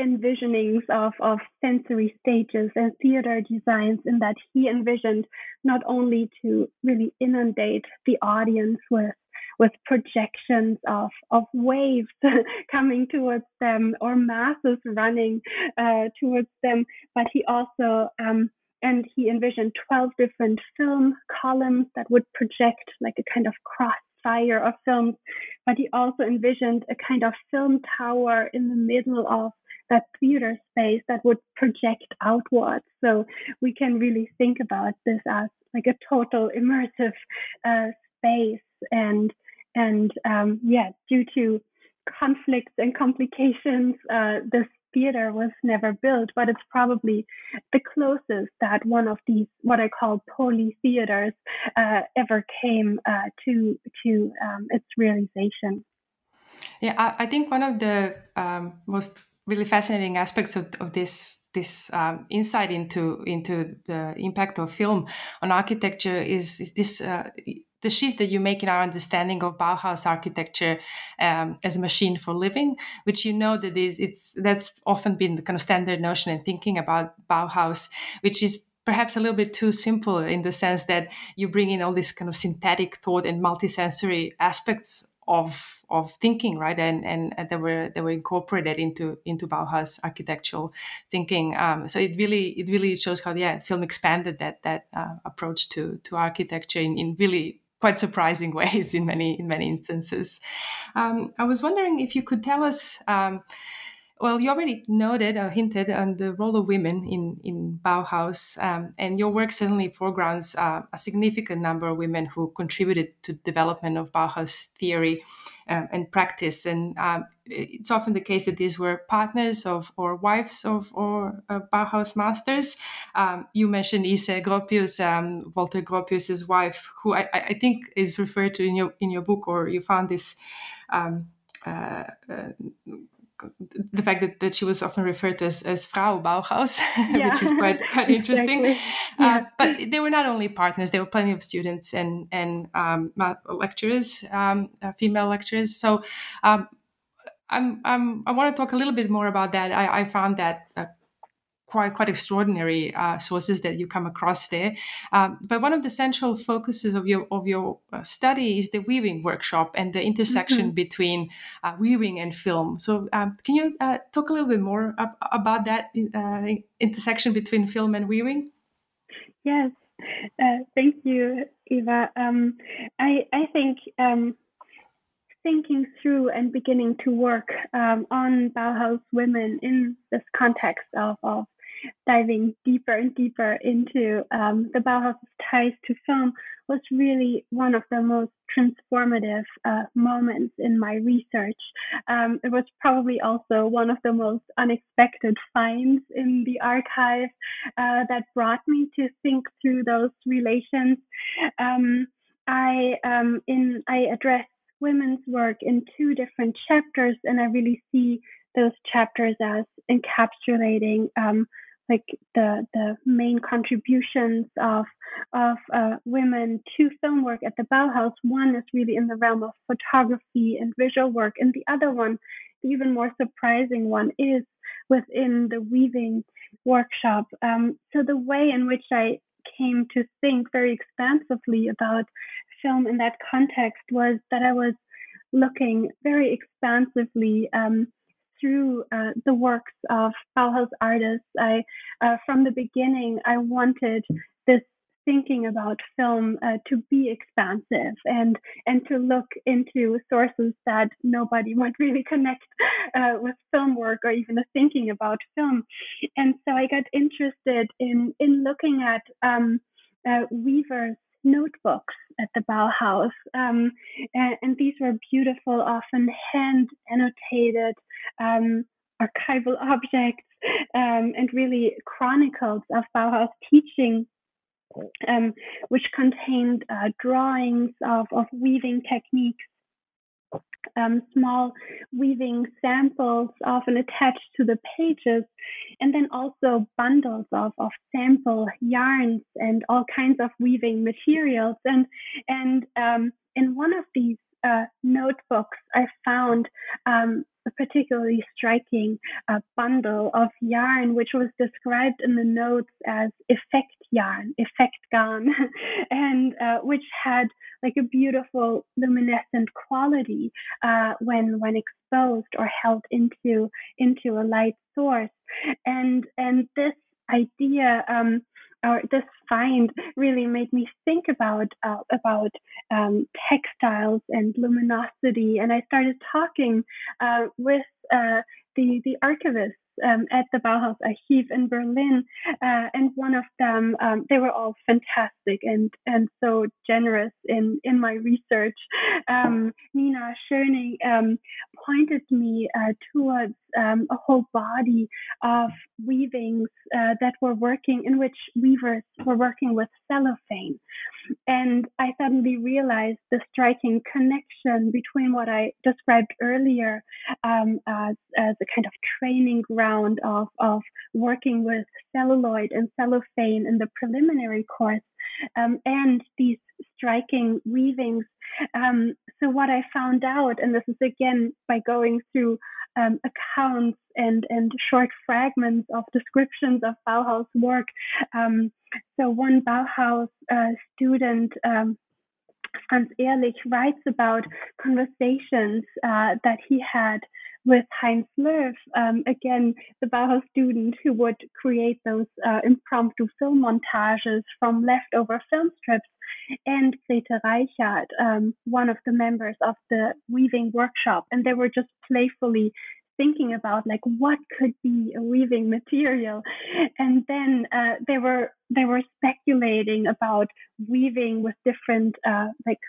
envisionings of, of sensory stages and theater designs in that he envisioned not only to really inundate the audience with with projections of of waves coming towards them or masses running uh, towards them, but he also um, and he envisioned 12 different film columns that would project like a kind of crossfire of films, but he also envisioned a kind of film tower in the middle of that theater space that would project outwards. So we can really think about this as like a total immersive uh, space and and um, yeah, due to conflicts and complications, uh, this theater was never built, but it's probably the closest that one of these, what I call poly theaters, uh, ever came uh, to to um, its realization. Yeah, I, I, think one of the um, most really fascinating aspects of, of this this um, insight into into the impact of film on architecture is is this uh, the shift that you make in our understanding of Bauhaus architecture um, as a machine for living, which you know that is it's that's often been the kind of standard notion in thinking about Bauhaus, which is perhaps a little bit too simple in the sense that you bring in all this kind of synthetic thought and multisensory aspects of of thinking, right? And and, they were they were incorporated into into Bauhaus architectural thinking. Um, so it really it really shows how yeah film expanded that that uh, approach to to architecture in, in really quite surprising ways in many in many instances. Um, I was wondering if you could tell us. Um, well, you already noted or hinted on the role of women in, in Bauhaus, um, and your work certainly foregrounds uh, a significant number of women who contributed to development of Bauhaus theory um, and practice. And um, it's often the case that these were partners of or wives of or uh, Bauhaus masters. Um, you mentioned Ise Gropius, um, Walter Gropius's wife, who I, I, think is referred to in your in your book, or you found this. Um, uh, uh, the fact that, that she was often referred to as, as Frau Bauhaus, yeah. which is quite quite interesting. Exactly. Uh, yeah. Uh, but they were not only partners; there were plenty of students and and um, lecturers, um, uh, female lecturers. So. Um, I'm, I'm, I want to talk a little bit more about that. I, I found that uh, quite quite extraordinary uh, sources that you come across there. Um, but one of the central focuses of your of your uh, study is the weaving workshop and the intersection mm-hmm. between uh, weaving and film. So um, can you uh, talk a little bit more ab- about that uh, intersection between film and weaving? Yes, uh, thank you, Eva. Um, I I think. Thinking through and beginning to work um, on Bauhaus women in this context of, of diving deeper and deeper into um, the Bauhaus ties to film was really one of the most transformative uh, moments in my research. Um, it was probably also one of the most unexpected finds in the archive uh, that brought me to think through those relations. Um, I um, in I address women's work in two different chapters, and I really see those chapters as encapsulating um, like the the main contributions of of uh, women to film work at the Bauhaus. One is really in the realm of photography and visual work, and the other one, the even more surprising one, is within the weaving workshop. Um, so the way in which I came to think very expansively about film in that context was that I was looking very expansively. Um, through uh, the works of Bauhaus artists. I, uh, from the beginning, I wanted this thinking about film uh, to be expansive and and to look into sources that nobody would really connect uh, with film work or even the thinking about film. And so I got interested in in looking at um, uh, weavers notebooks at the Bauhaus. Um, and, and, these were beautiful, often hand annotated um, archival objects um, and really chronicles of Bauhaus teaching. Um, which contained uh, drawings of, of weaving techniques um, small weaving samples often attached to the pages, and then also bundles of, of sample yarns and all kinds of weaving materials. And and um, in one of these uh, notebooks, I found um, a particularly striking uh, bundle of yarn, which was described in the notes as effect yarn, effect garn, and uh, which had like a beautiful luminescent quality uh, when when exposed or held into into a light source. And and this idea um, or this find really made me think about uh, about um, textiles and luminosity, and I started talking uh, with uh, the the archivist um, at the Bauhaus Archiv in Berlin, uh, and one of them, um, they were all fantastic and and so generous in in my research. Um, Nina Schöning um, pointed me uh, towards um, a whole body of weavings uh, that were working in which weavers were working with cellophane, and I suddenly realized the striking connection between what I described earlier um, as as a kind of training ground of, of working with celluloid and cellophane in the preliminary course um, and these striking weavings. Um, so, what I found out, and this is again by going through um, accounts and, and short fragments of descriptions of Bauhaus work. Um, so, one Bauhaus uh, student um, Franz Ehrlich writes about conversations uh, that he had with Heinz Löw, um, again, the Bauhaus student who would create those uh, impromptu film montages from leftover film strips, and Grete Reichardt, um, one of the members of the weaving workshop. And they were just playfully thinking about like what could be a weaving material and then uh, they were they were speculating about weaving with different uh, like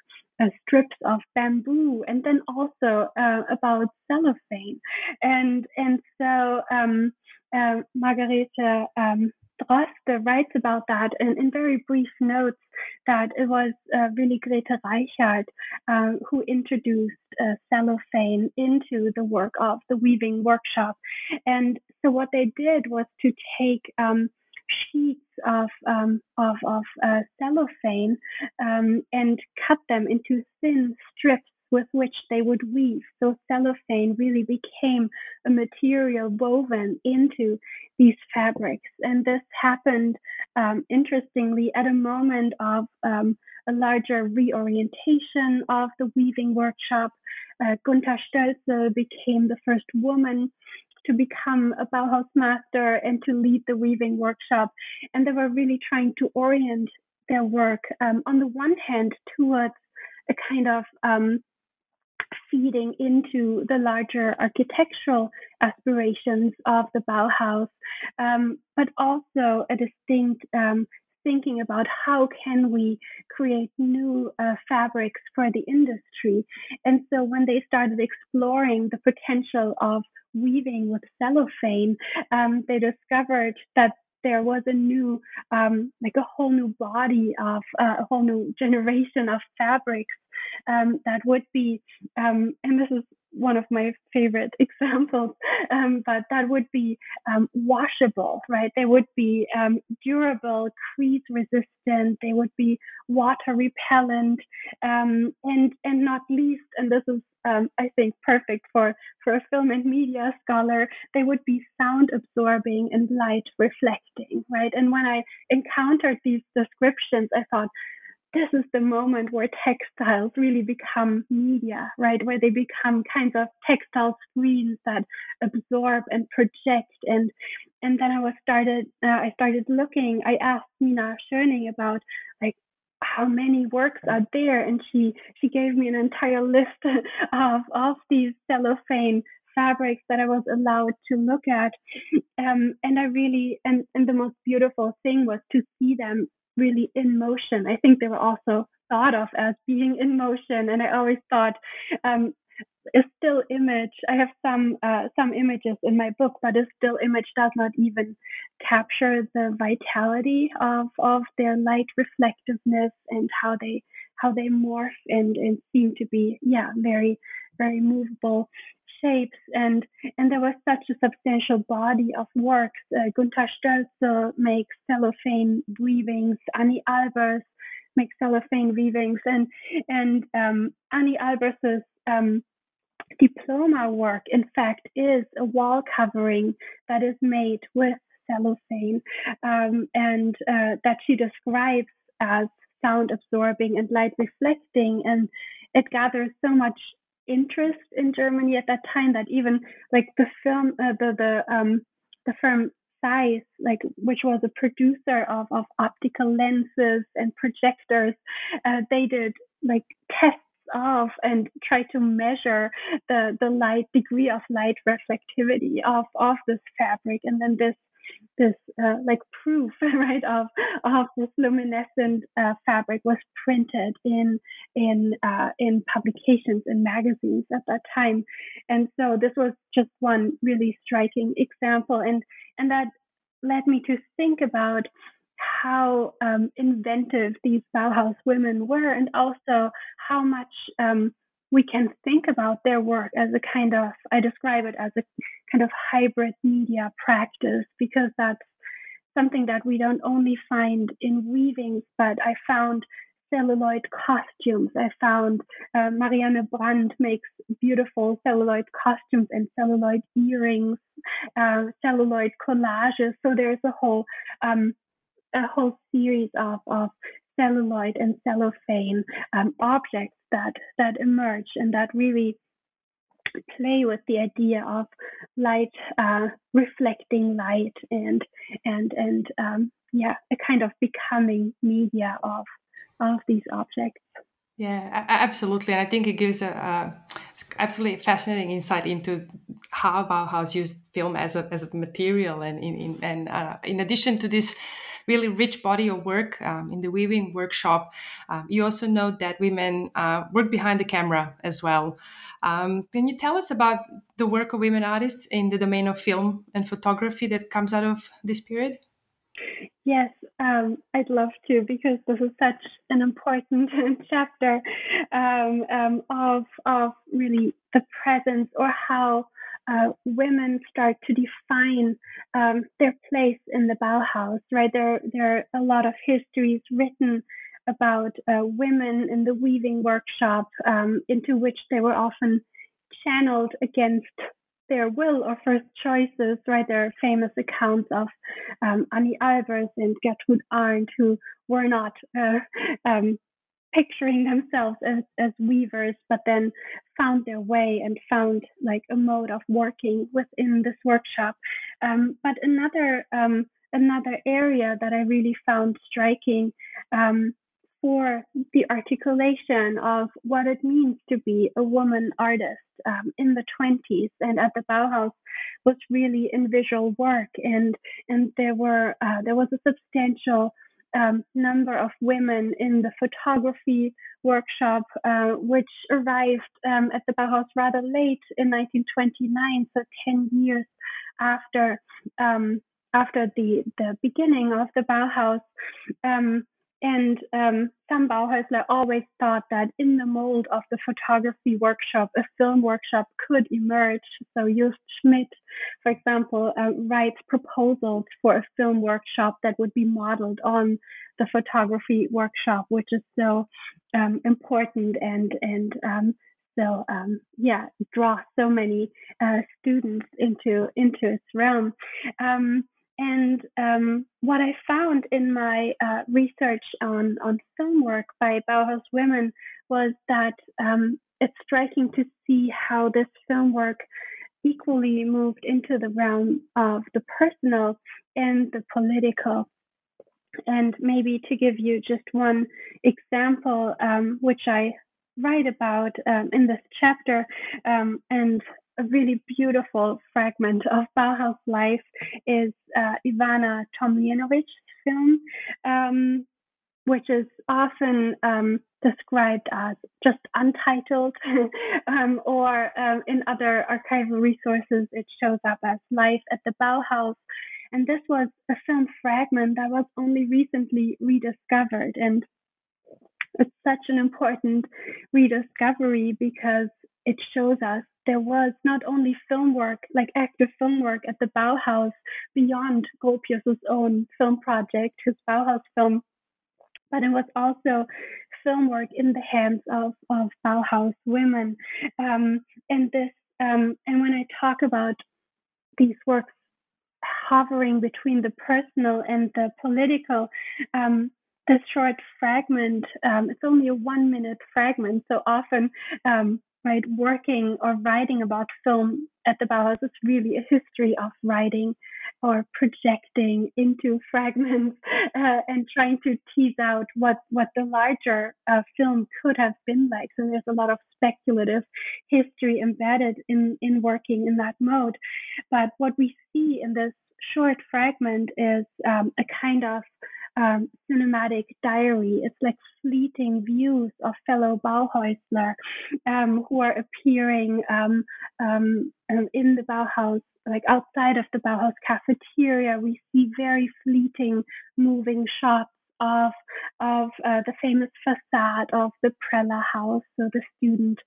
uh, strips of bamboo, and then also uh, about cellophane, and and so um, uh, Margarete um, Droste writes about that in, in very brief notes that it was uh, really Grete Reichardt um, who introduced uh, cellophane into the work of the weaving workshop. And so what they did was to take um, sheets of um, of, of uh, cellophane um, and cut them into thin strips with which they would weave. So cellophane really became a material woven into these fabrics. And this happened, um, interestingly, at a moment of um, a larger reorientation of the weaving workshop. Uh, Gunta Stölzl became the first woman to become a Bauhaus master and to lead the weaving workshop. And they were really trying to orient their work, um, on the one hand, towards a kind of um, feeding into the larger architectural aspirations of the Bauhaus, um, but also a distinct um, thinking about how can we create new uh, fabrics for the industry. And so when they started exploring the potential of weaving with cellophane, um, they discovered that there was a new, um, like a whole new body of uh, a whole new generation of fabrics um, that would be, um, and this is one of my favorite examples, um, but that would be um, washable, right? They would be um, durable, crease resistant. They would be water repellent, um, and and not least, and this is um, I think perfect for for a film and media scholar. They would be sound absorbing and light reflecting, right? And when I encountered these descriptions, I thought this is the moment where textiles really become media, right? Where they become kinds of textile screens that absorb and project. And and then I was started. Uh, I started looking. I asked Nina Schöning about like how many works are there, and she she gave me an entire list of of these cellophane fabrics that I was allowed to look at. Um, and I really, and, and the most beautiful thing was to see them really in motion. I think they were also thought of as being in motion, and I always thought um, a still image. I have some uh, some images in my book, but a still image does not even capture the vitality of of their light reflectiveness and how they how they morph and and seem to be yeah very very movable and and there was such a substantial body of works. Uh, Gunta Stölzl makes cellophane weavings. Anni Albers makes cellophane weavings, and and um, Anni Albers's um, diploma work, in fact, is a wall covering that is made with cellophane, um, and uh, that she describes as sound absorbing and light reflecting, and it gathers so much interest in Germany at that time that even like the film, uh, the the um, the firm Zeiss, like which was a producer of of optical lenses and projectors, uh, they did like tests of and try to measure the the light degree of light reflectivity of of this fabric, and then this this uh, like proof right of of this luminescent uh, fabric was printed in in uh, in publications and magazines at that time. And so this was just one really striking example. And and that led me to think about how um, inventive these Bauhaus women were and also how much um, we can think about their work as a kind of, I describe it as a kind of hybrid media practice because that's something that we don't only find in weavings, but I found celluloid costumes. I found uh, Marianne Brandt makes beautiful celluloid costumes and celluloid earrings, uh, celluloid collages. So there's a whole um, a whole series of, of celluloid and cellophane um, objects that that emerge and that really play with the idea of light uh, reflecting light and and and um, yeah a kind of becoming media of of these objects. Yeah absolutely. And i think it gives a, a absolutely fascinating insight into how bauhaus used film as a, as a material and in, in and uh, in addition to this really rich body of work um, in the weaving workshop. Um, you also note that women uh, work behind the camera as well. Um, can you tell us about the work of women artists in the domain of film and photography that comes out of this period? Yes, um, I'd love to because this is such an important chapter um, um, of of really the presence or how uh, women start to define um, their place in the Bauhaus. Right there, there are a lot of histories written about uh, women in the weaving workshop, um, into which they were often channeled against their will or first choices, right? There are famous accounts of um, Anni Albers and Gertrude Arndt who were not uh, um, picturing themselves as, as weavers, but then found their way and found like a mode of working within this workshop. Um, but another um, another area that I really found striking um, for the articulation of what it means to be a woman artist um, in the 20s and at the Bauhaus was really in visual work and and there were uh, there was a substantial um, number of women in the photography workshop, uh, which arrived um, at the Bauhaus rather late in 1929, so 10 years after um, after the the beginning of the Bauhaus. And um, Bauhäusler always thought that in the mold of the photography workshop, a film workshop could emerge. So Joost Schmidt, for example, uh, writes proposals for a film workshop that would be modeled on the photography workshop, which is so um, important and and um, so um, yeah, draw so many uh, students into into its realm. Um, and um, what I found in my uh, research on, on film work by Bauhaus women was that um, it's striking to see how this film work equally moved into the realm of the personal and the political. And maybe to give you just one example, um, which I write about um, in this chapter, um, and a really beautiful fragment of Bauhaus life is uh, Ivana Tomljenovic's film, um, which is often um, described as just untitled, um, or um, in other archival resources, it shows up as Life at the Bauhaus. And this was a film fragment that was only recently rediscovered. And it's such an important rediscovery because it shows us there was not only film work, like active film work at the Bauhaus beyond Gropius's own film project, his Bauhaus film, but it was also film work in the hands of, of Bauhaus women. Um, and this, um, and when I talk about these works hovering between the personal and the political, um, this short fragment, um, it's only a one minute fragment. So often um, right, working or writing about film at the Bauhaus is really a history of writing or projecting into fragments uh, and trying to tease out what, what the larger uh, film could have been like. So there's a lot of speculative history embedded in, in working in that mode. But what we see in this short fragment is um, a kind of um, cinematic diary. It's like fleeting views of fellow Bauhäusler um, who are appearing um, um, um, in the Bauhaus, like outside of the Bauhaus cafeteria. We see very fleeting, moving shots of of uh, the famous facade of the Preller House, so the student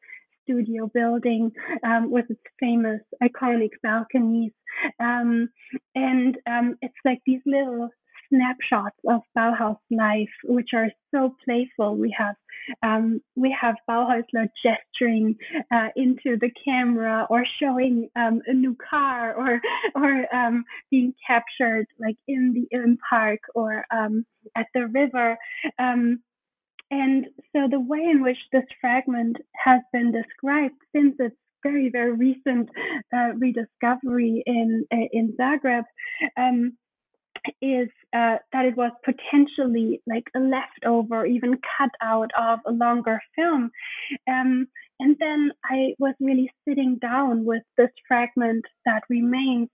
studio building um, with its famous iconic balconies. Um, and um, it's like these little snapshots of Bauhaus life, which are so playful. We have um, we have Bauhausler gesturing uh, into the camera or showing um, a new car or or um, being captured like in the Ilm Park or um, at the river. Um, and so the way in which this fragment has been described since its very very recent uh, rediscovery in in Zagreb um, is uh, that it was potentially like a leftover, even cut out of a longer film. Um, and then I was really sitting down with this fragment that remains,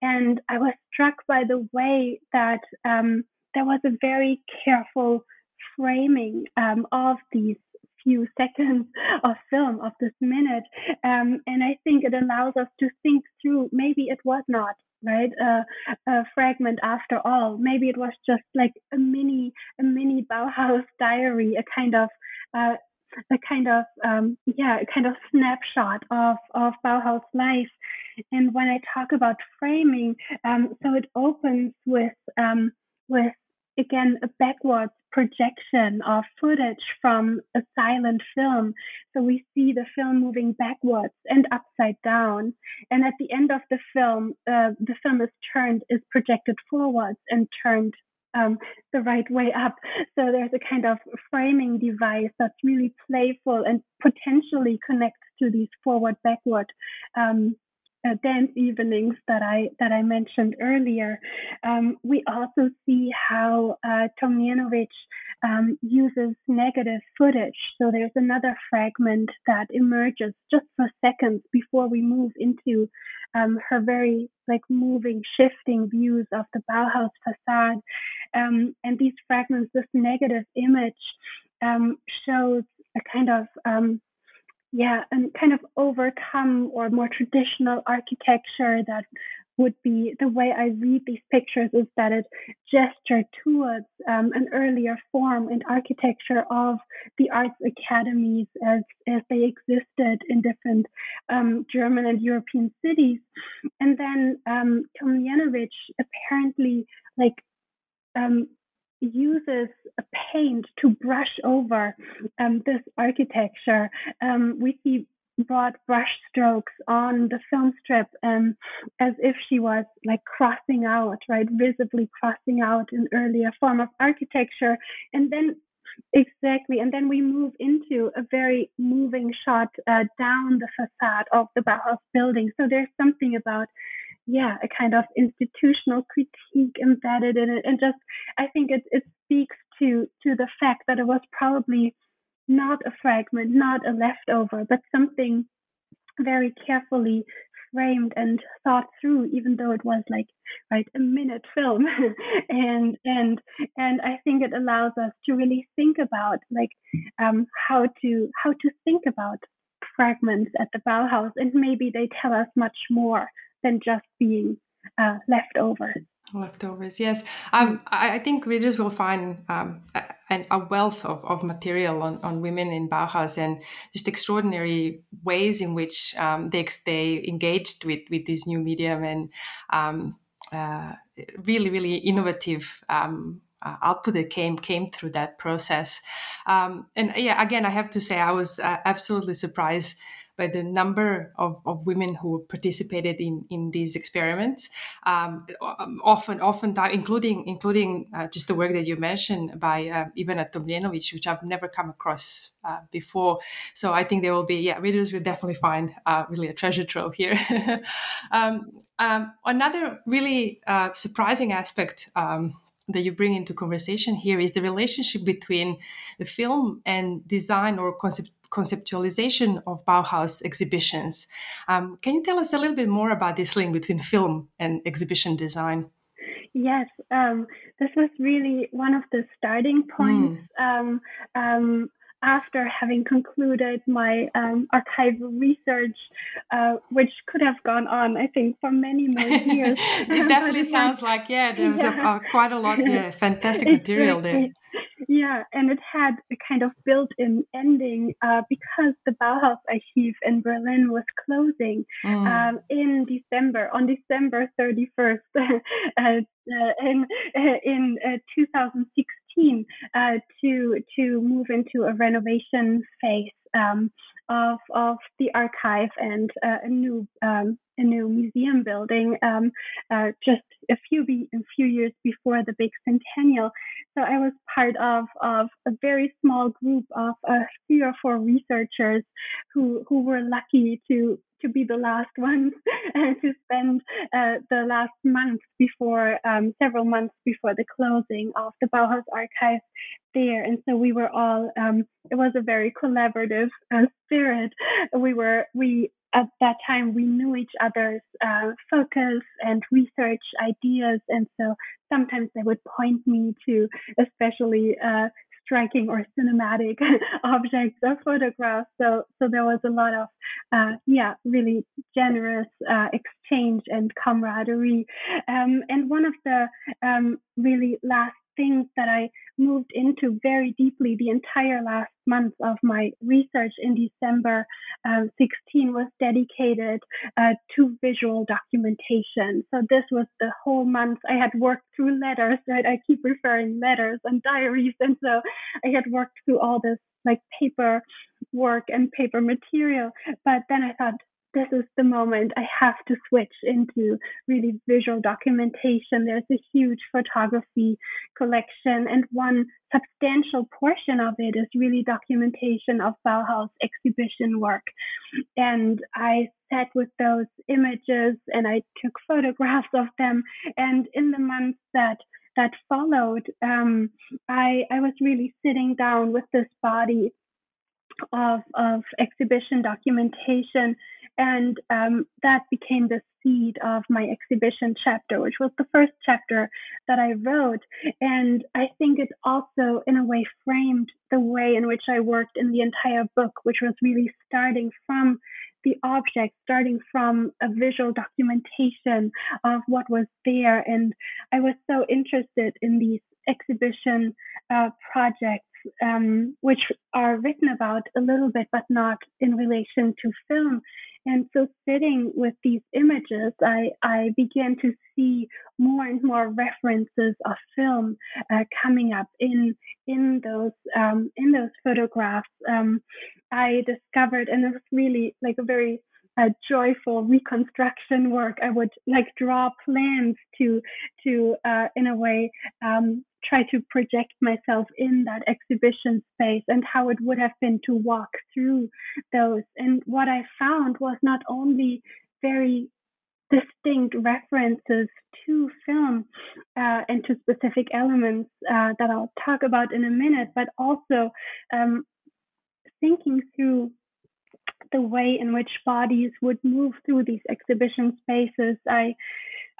and I was struck by the way that um, there was a very careful framing um, of these few seconds of film of this minute um, and i think it allows us to think through maybe it was not right? A fragment after all. Maybe it was just like a mini a mini bauhaus diary a kind of uh, a kind of um, yeah a kind of snapshot of of bauhaus life. And when i talk about framing um, so it opens with um, with again a backwards projection of footage from a silent film. So we see the film moving backwards and upside down. And at the end of the film, uh, the film is turned, is projected forwards and turned um, the right way up. So there's a kind of framing device that's really playful and potentially connects to these forward backward um, uh, dance evenings that I that I mentioned earlier. Um, we also see how uh, Tomljenovic um, uses negative footage. So there's another fragment that emerges just for seconds before we move into um, her very like moving, shifting views of the Bauhaus facade. Um, and these fragments, this negative image, um, shows a kind of um, yeah, and kind of overcome or more traditional architecture that would be the way I read these pictures is that it gestured towards um, an earlier form and architecture of the arts academies as as they existed in different um, German and European cities, and then um, Tomljenovic apparently like um, uses paint to brush over um, this architecture. Um, we see broad brush strokes on the film strip um, as if she was like crossing out, right, visibly crossing out an earlier form of architecture. And then Exactly. And then we move into a very moving shot uh, down the facade of the Bauhaus building. So there's something about yeah, a kind of institutional critique embedded in it. And just, I think it, it speaks to, to the fact that it was probably not a fragment, not a leftover, but something very carefully framed and thought through even though it was like right a minute film and and and i think it allows us to really think about like um how to how to think about fragments at the bauhaus and maybe they tell us much more than just being uh, leftovers. Leftovers, yes. Um, I, think readers will find um, a, a, wealth of, of material on, on women in Bauhaus and just extraordinary ways in which um, they, they engaged with, with this new medium and um, uh, really, really innovative um, uh, output that came came through that process. Um, and yeah, again, I have to say I was uh, absolutely surprised by the number of, of women who participated in, in these experiments. Um, often, often, including including uh, just the work that you mentioned by uh, Ivana Tomljenovic, which I've never come across uh, before. So I think there will be, yeah, readers will definitely find uh, really a treasure trove here. um, um, another really uh, surprising aspect. Um, that you bring into conversation here is the relationship between the film and design or concept conceptualization of Bauhaus exhibitions. Um, can you tell us a little bit more about this link between film and exhibition design? Yes, um, this was really one of the starting points. Mm. Um, um, after having concluded my um, archival research, uh, which could have gone on, I think, for many, many years. it definitely sounds like, yeah, there was yeah. A, quite a lot of yeah, fantastic material there. Yeah, and it had a kind of built in ending uh, because the Bauhaus Archive in Berlin was closing mm. um, in December, on December 31st, uh, uh, in, uh, in 2016 team uh, to to move into a renovation phase um, of of the archive and uh, a new um, a new museum building um, uh, just a few be- a few years before the big centennial. So I was part of of a very small group of uh, three or four researchers who who were lucky to to be the last ones and to spend uh, the last month before um, several months before the closing of the Bauhaus archive there. And so we were all. Um, it was a very collaborative uh, spirit. We were we at that time we knew each other's uh, focus and research ideas, and so sometimes they would point me to especially uh, striking or cinematic objects or photographs. So, so there was a lot of, uh, yeah, really generous uh, exchange and camaraderie. Um, and one of the um, really last things that I moved into very deeply the entire last month of my research in December uh, 16 was dedicated uh, to visual documentation. So this was the whole month. I had worked through letters, right? I keep referring letters and diaries. And so I had worked through all this like paper work and paper material. But then I thought, this is the moment I have to switch into really visual documentation. There's a huge photography collection, and one substantial portion of it is really documentation of Bauhaus exhibition work. And I sat with those images and I took photographs of them. And in the months that that followed, um, I, I was really sitting down with this body of, of exhibition documentation and um, that became the seed of my exhibition chapter, which was the first chapter that I wrote. And I think it also, in a way, framed the way in which I worked in the entire book, which was really starting from the object, starting from a visual documentation of what was there. And I was so interested in these exhibition uh, projects um, which are written about a little bit, but not in relation to film. And so, sitting with these images, I, I began to see more and more references of film uh, coming up in in those um, in those photographs. Um, I discovered, and it was really like a very a joyful reconstruction work. I would like draw plans to to uh, in a way um, try to project myself in that exhibition space and how it would have been to walk through those. And what I found was not only very distinct references to film uh, and to specific elements uh, that I'll talk about in a minute, but also um, thinking through the way in which bodies would move through these exhibition spaces, I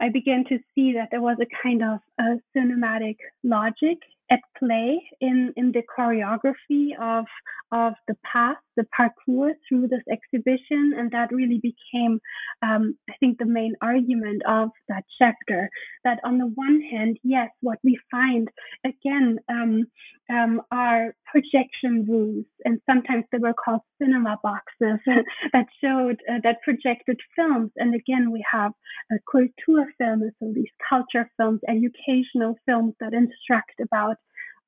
I began to see that there was a kind of a cinematic logic at play in, in the choreography of, of the path, the parcours through this exhibition. And that really became, um, I think, the main argument of that chapter. That on the one hand, yes, what we find again um, um, are projection rooms, and sometimes they were called cinema boxes that showed, uh, that projected films. And again, we have a culture film, so these culture films, educational films that instruct about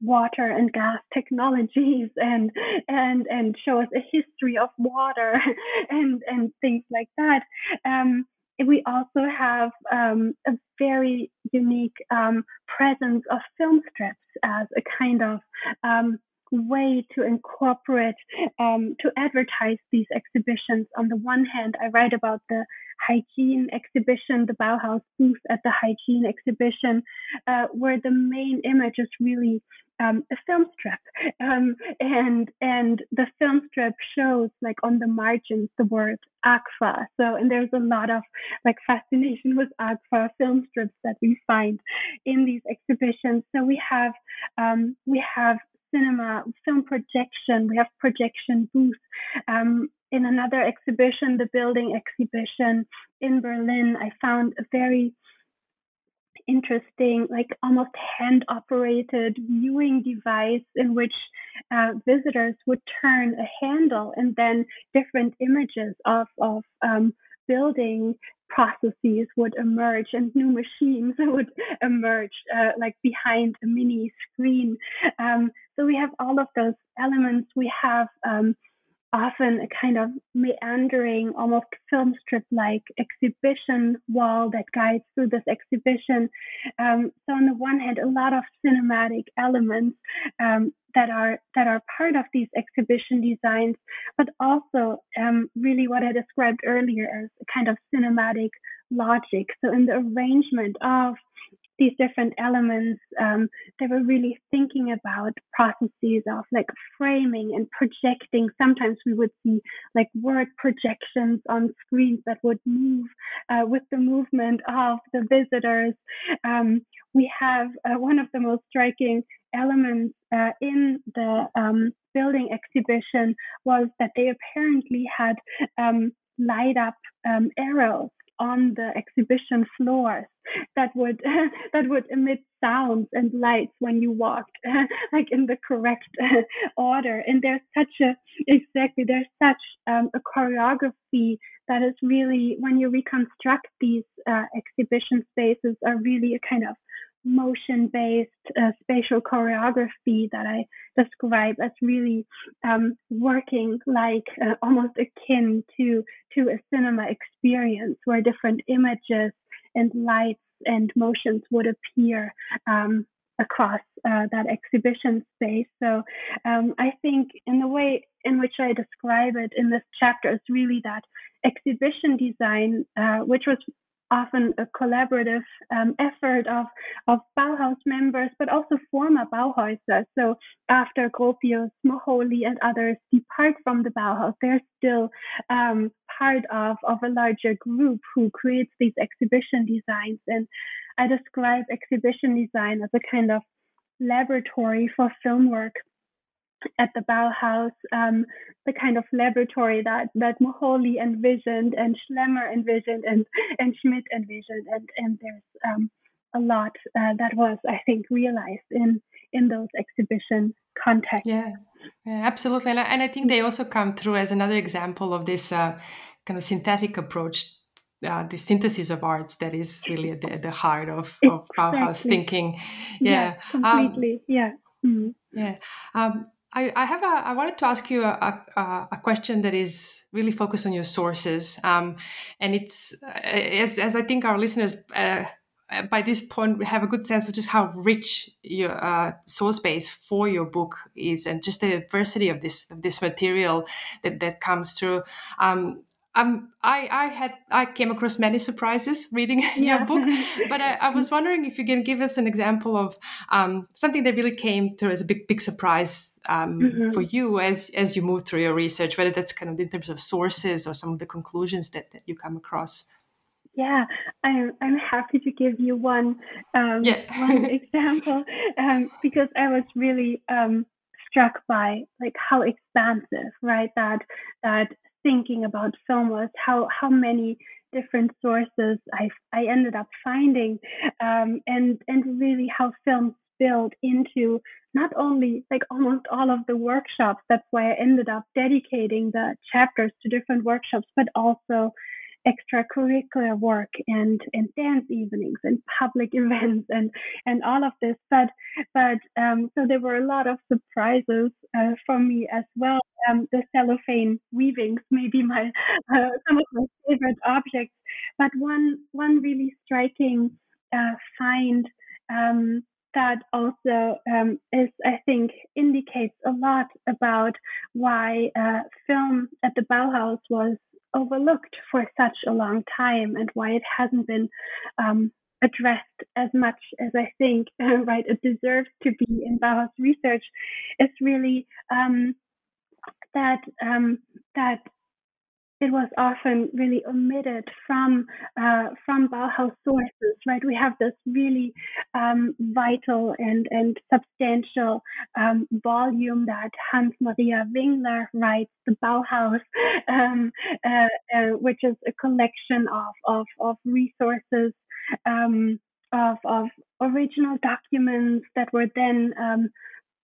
water and gas technologies and and and show us a history of water and and things like that. Um, we also have um, a very unique um, presence of film strips as a kind of um, way to incorporate, um, to advertise these exhibitions. On the one hand, I write about the hygiene exhibition, the Bauhaus booth at the hygiene exhibition, uh, where the main image is really um, a film strip, um, and and the film strip shows like on the margins the word agfa. So and there's a lot of like fascination with agfa film strips that we find in these exhibitions. So we have um, we have cinema, film projection. We have projection booths. Um, in another exhibition, the building exhibition in Berlin, I found a very interesting, like almost hand operated viewing device in which uh, visitors would turn a handle and then different images of, of um, building processes would emerge and new machines would emerge uh, like behind a mini screen. Um, so we have all of those elements. We have um, often a kind of meandering, almost film strip like exhibition wall that guides through this exhibition. Um, so on the one hand, a lot of cinematic elements um, that are that are part of these exhibition designs, but also um, really what I described earlier as a kind of cinematic logic. So in the arrangement of these different elements, um, they were really thinking about processes of like framing and projecting. Sometimes we would see like word projections on screens that would move uh, with the movement of the visitors. Um, we have uh, one of the most striking elements uh, in the um, building exhibition was that they apparently had um, light up um, arrows on the exhibition floors that would that would emit sounds and lights when you walked like in the correct order. And there's such a exactly there's such um, a choreography that is really when you reconstruct these uh, exhibition spaces are really a kind of motion based uh, spatial choreography that I describe as really um, working like uh, almost akin to to a cinema experience where different images and lights and motions would appear um, across uh, that exhibition space. So um, I think in the way in which I describe it in this chapter is really that exhibition design, uh, which was often a collaborative um, effort of, of Bauhaus members, but also former Bauhäuser. So after Gropius, Moholy, and others depart from the Bauhaus, they're still um, part of, of a larger group who creates these exhibition designs. And I describe exhibition design as a kind of laboratory for film work at the Bauhaus, um, the kind of laboratory that that Moholy envisioned and Schlemmer envisioned and and Schmidt envisioned, and and there's um, a lot uh, that was, I think, realized in in those exhibition contexts. Yeah, yeah absolutely, and I, and I think they also come through as another example of this uh, kind of synthetic approach uh, the synthesis of arts that is really at the, at the heart of, of Bauhaus thinking. Yeah, yeah completely. Um, yeah. Mm-hmm. Yeah. Um, I, I have a. I wanted to ask you a, a, a question that is really focused on your sources, um, and it's uh, as as I think our listeners. Uh, by this point, we have a good sense of just how rich your uh, source base for your book is, and just the diversity of this of this material that that comes through. Um, um, I, I had I came across many surprises reading yeah. your book, but I, I, was wondering if you can give us an example of um, something that really came through as a big big surprise um, mm-hmm. for you as as you move through your research, whether that's kind of in terms of sources or some of the conclusions that, that you come across. Yeah, I'm I'm happy to give you one um, yeah. one example um, because I was really um, struck by like how expansive, right? That that thinking about film was how how many different sources I I ended up finding, um, and and really how film built into not only like almost all of the workshops. That's why I ended up dedicating the chapters to different workshops, but also extracurricular work and and dance evenings and public events and and all of this. But but um, so there were a lot of surprises uh, for me as well. Um, the cellophane weavings may be my uh, some of my favorite objects. But one one really striking uh, find um, that also um, is, I think, indicates a lot about why uh, film at the Bauhaus was overlooked for such a long time and why it hasn't been um, addressed as much as I think, right, it deserves to be in Bauhaus research, is really um, that um, that it was often really omitted from uh, from Bauhaus sources, right? We have this really um, vital and and substantial um, volume that Hans Maria Wingler writes, the Bauhaus, um, uh, uh, which is a collection of of, of resources. Um, of, of original documents that were then um,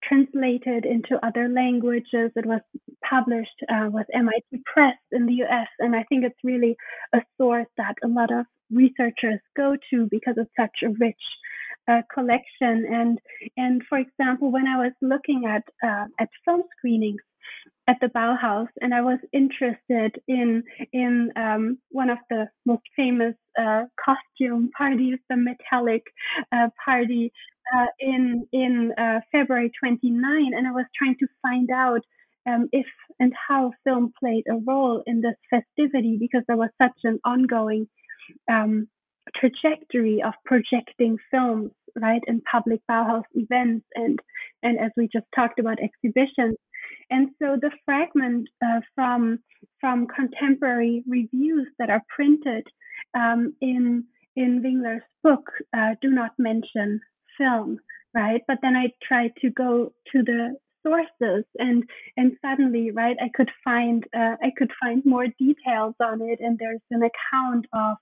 translated into other languages. It was published uh, with MIT Press in the US. And I think it's really a source that a lot of researchers go to because it's such a rich uh, collection. And, and for example, when I was looking at, uh, at film screenings, at the Bauhaus, and I was interested in in um, one of the most famous uh, costume parties, the metallic uh, party uh, in in uh, February 29, and I was trying to find out um, if and how film played a role in this festivity because there was such an ongoing um, trajectory of projecting films, right, in public Bauhaus events and and as we just talked about exhibitions. And so the fragment uh, from from contemporary reviews that are printed um, in in Wingler's book uh, do not mention film, right? But then I tried to go to the sources and and suddenly right i could find uh, i could find more details on it and there's an account of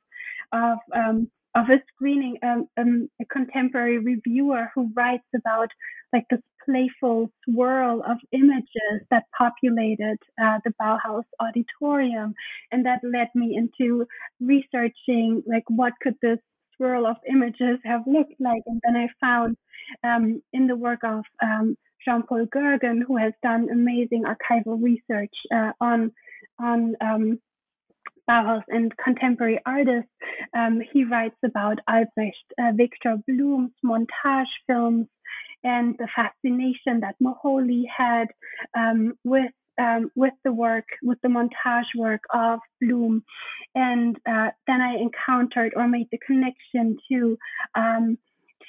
of um, of a screening um, um, a contemporary reviewer who writes about like this playful swirl of images that populated uh, the Bauhaus auditorium and that led me into researching like what could this swirl of images have looked like and then I found um, in the work of um, Jean-Paul Goergen, who has done amazing archival research uh, on on um, Bauhaus and contemporary artists. Um, he writes about Albrecht uh, Victor Blum's montage films and the fascination that Moholy had um, with um, with the work, with the montage work of Blum. And uh, then I encountered or made the connection to um,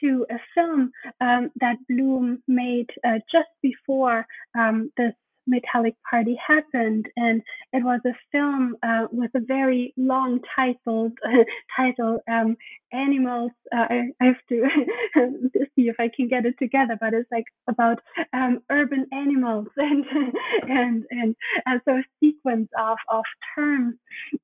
to a film um, that Blum made uh, just before um, this metallic party happened and it was a film uh, with a very long titled title um, animals uh, I, I, have to see if i can get it together but it's like about um, urban animals and and and uh, so a sequence of of terms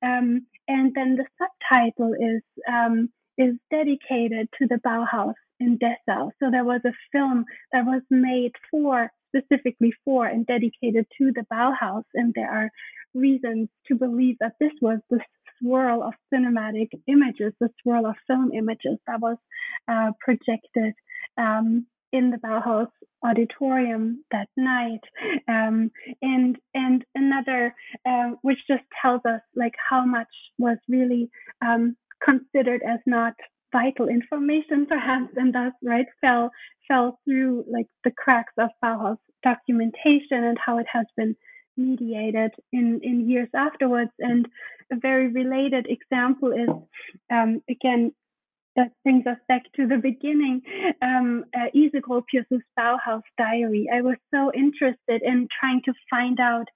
um, and then the subtitle is um, is dedicated to the bauhaus in Dessau. So there was a film that was made for specifically for and dedicated to the Bauhaus, and there are reasons to believe that this was the swirl of cinematic images, the swirl of film images that was uh, projected um, in the Bauhaus auditorium that night. Um, and and another, uh, which just tells us like how much was really um, considered as not vital information perhaps and thus right fell fell through like the cracks of Bauhaus documentation and how it has been mediated in in years afterwards. And a very related example is um, again that brings us back to the beginning um, uh, Ilse Bauhaus diary. I was so interested in trying to find out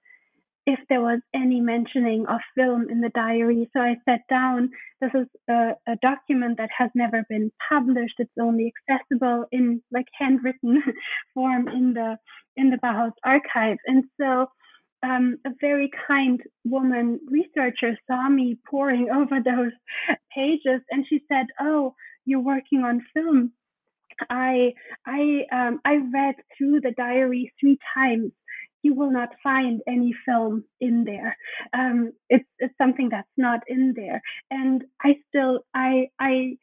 if there was any mentioning of film in the diary. So I sat down. This is a, a, document that has never been published. It's only accessible in like handwritten form in the in the Bauhaus archive. And so um, a very kind woman researcher saw me poring over those pages, and she said, "Oh, you're working on film." I I um, I read through the diary three times you will not find any film in there. Um, it's it's something that's not in there, and I still I I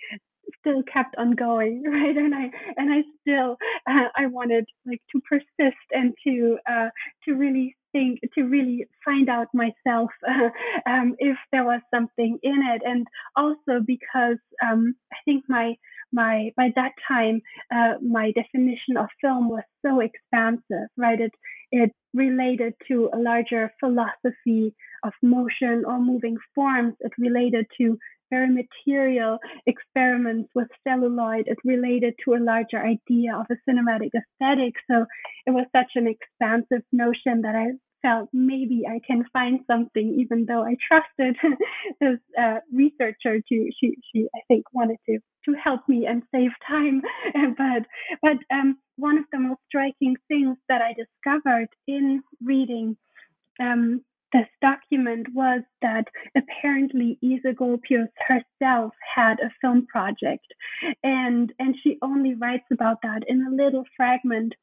still kept on going, right? And I and I still uh, I wanted like to persist and to uh, to really think to really find out myself uh, um, if there was something in it, and also because um, I think my my by that time uh, my definition of film was so expansive right it it related to a larger philosophy of motion or moving forms. It related to very material experiments with celluloid. It related to a larger idea of a cinematic aesthetic. So it was such an expansive notion that i felt maybe I can find something, even though I trusted this uh, researcher to she she I think wanted to to help me and save time. but but um, one of the most striking things that I discovered in reading um, this document was that apparently Ilse Gropius herself had a film project, and and she only writes about that in a little fragment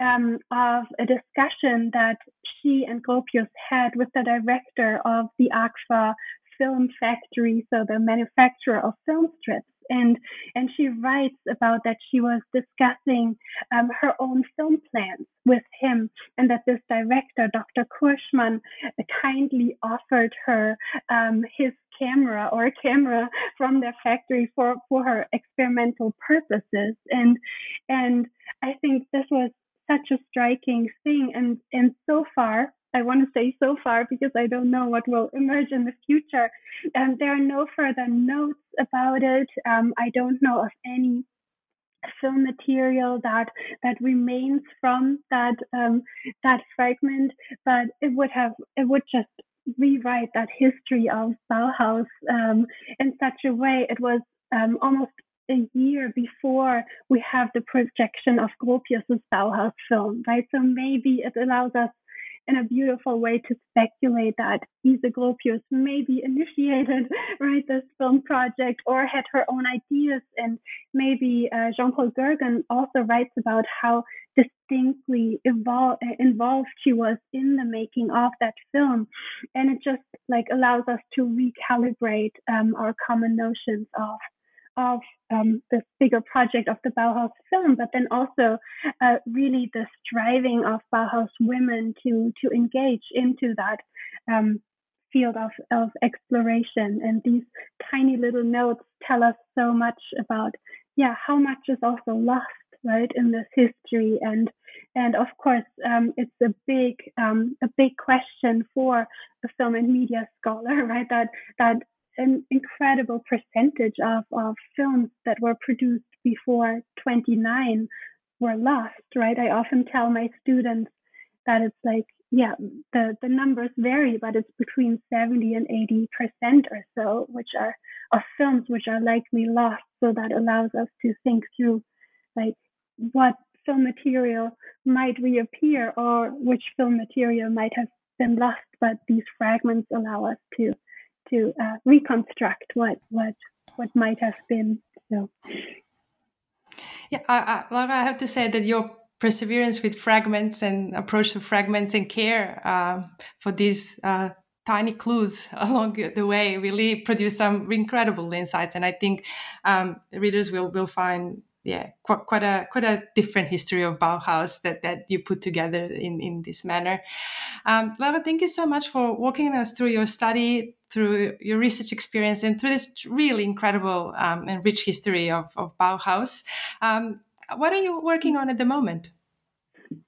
um, of a discussion that she and Gropius had with the director of the Agfa Film Factory, so the manufacturer of film strips and and she writes about that she was discussing um, her own film plans with him, and that this director, Dr. Kurschmann, kindly offered her um, his camera or a camera from their factory for for her experimental purposes, and and I think this was such a striking thing, and and so far I want to say so far because I don't know what will emerge in the future. Um, there are no further notes about it. Um, I don't know of any film material that that remains from that um, that fragment, but it would have it would just rewrite that history of Bauhaus um, in such a way. It was um, almost a year before we have the projection of Gropius's Bauhaus film, right? So maybe it allows us in a beautiful way to speculate that Ise Gropius maybe initiated right this film project or had her own ideas, and maybe uh, Jean-Paul Goergen also writes about how distinctly evol- involved she was in the making of that film, and it just like allows us to recalibrate um, our common notions of of um, this bigger project of the Bauhaus film, but then also uh, really the striving of Bauhaus women to to engage into that um, field of, of exploration. And these tiny little notes tell us so much about, yeah, how much is also lost, right, in this history. And and of course, um, it's a big um, a big question for a film and media scholar, right? That that an incredible percentage of, of films that were produced before 29 were lost, right? I often tell my students that it's like, yeah, the, the numbers vary, but it's between 70 and 80 percent or so, which are of films which are likely lost. So that allows us to think through like what film material might reappear or which film material might have been lost, but these fragments allow us to to uh, reconstruct what what what might have been. So, yeah, I, I, I have to say that your perseverance with fragments and approach to fragments and care uh, for these uh, tiny clues along the way really produce some incredible insights, and I think um, readers will will find yeah quite, quite a quite a different history of Bauhaus that that you put together in in this manner. Um, thank you so much for walking us through your study, through your research experience, and through this really incredible um, and rich history of of Bauhaus. Um, what are you working on at the moment?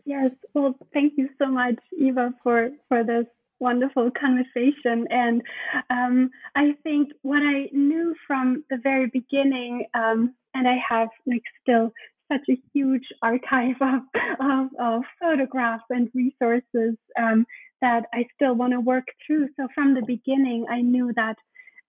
Yes, well, thank you so much, Eva, for for this wonderful conversation. And um, I think what I knew from the very beginning um, and I have like still such a huge archive of, of, of photographs and resources um, that I still want to work through. So from the beginning, I knew that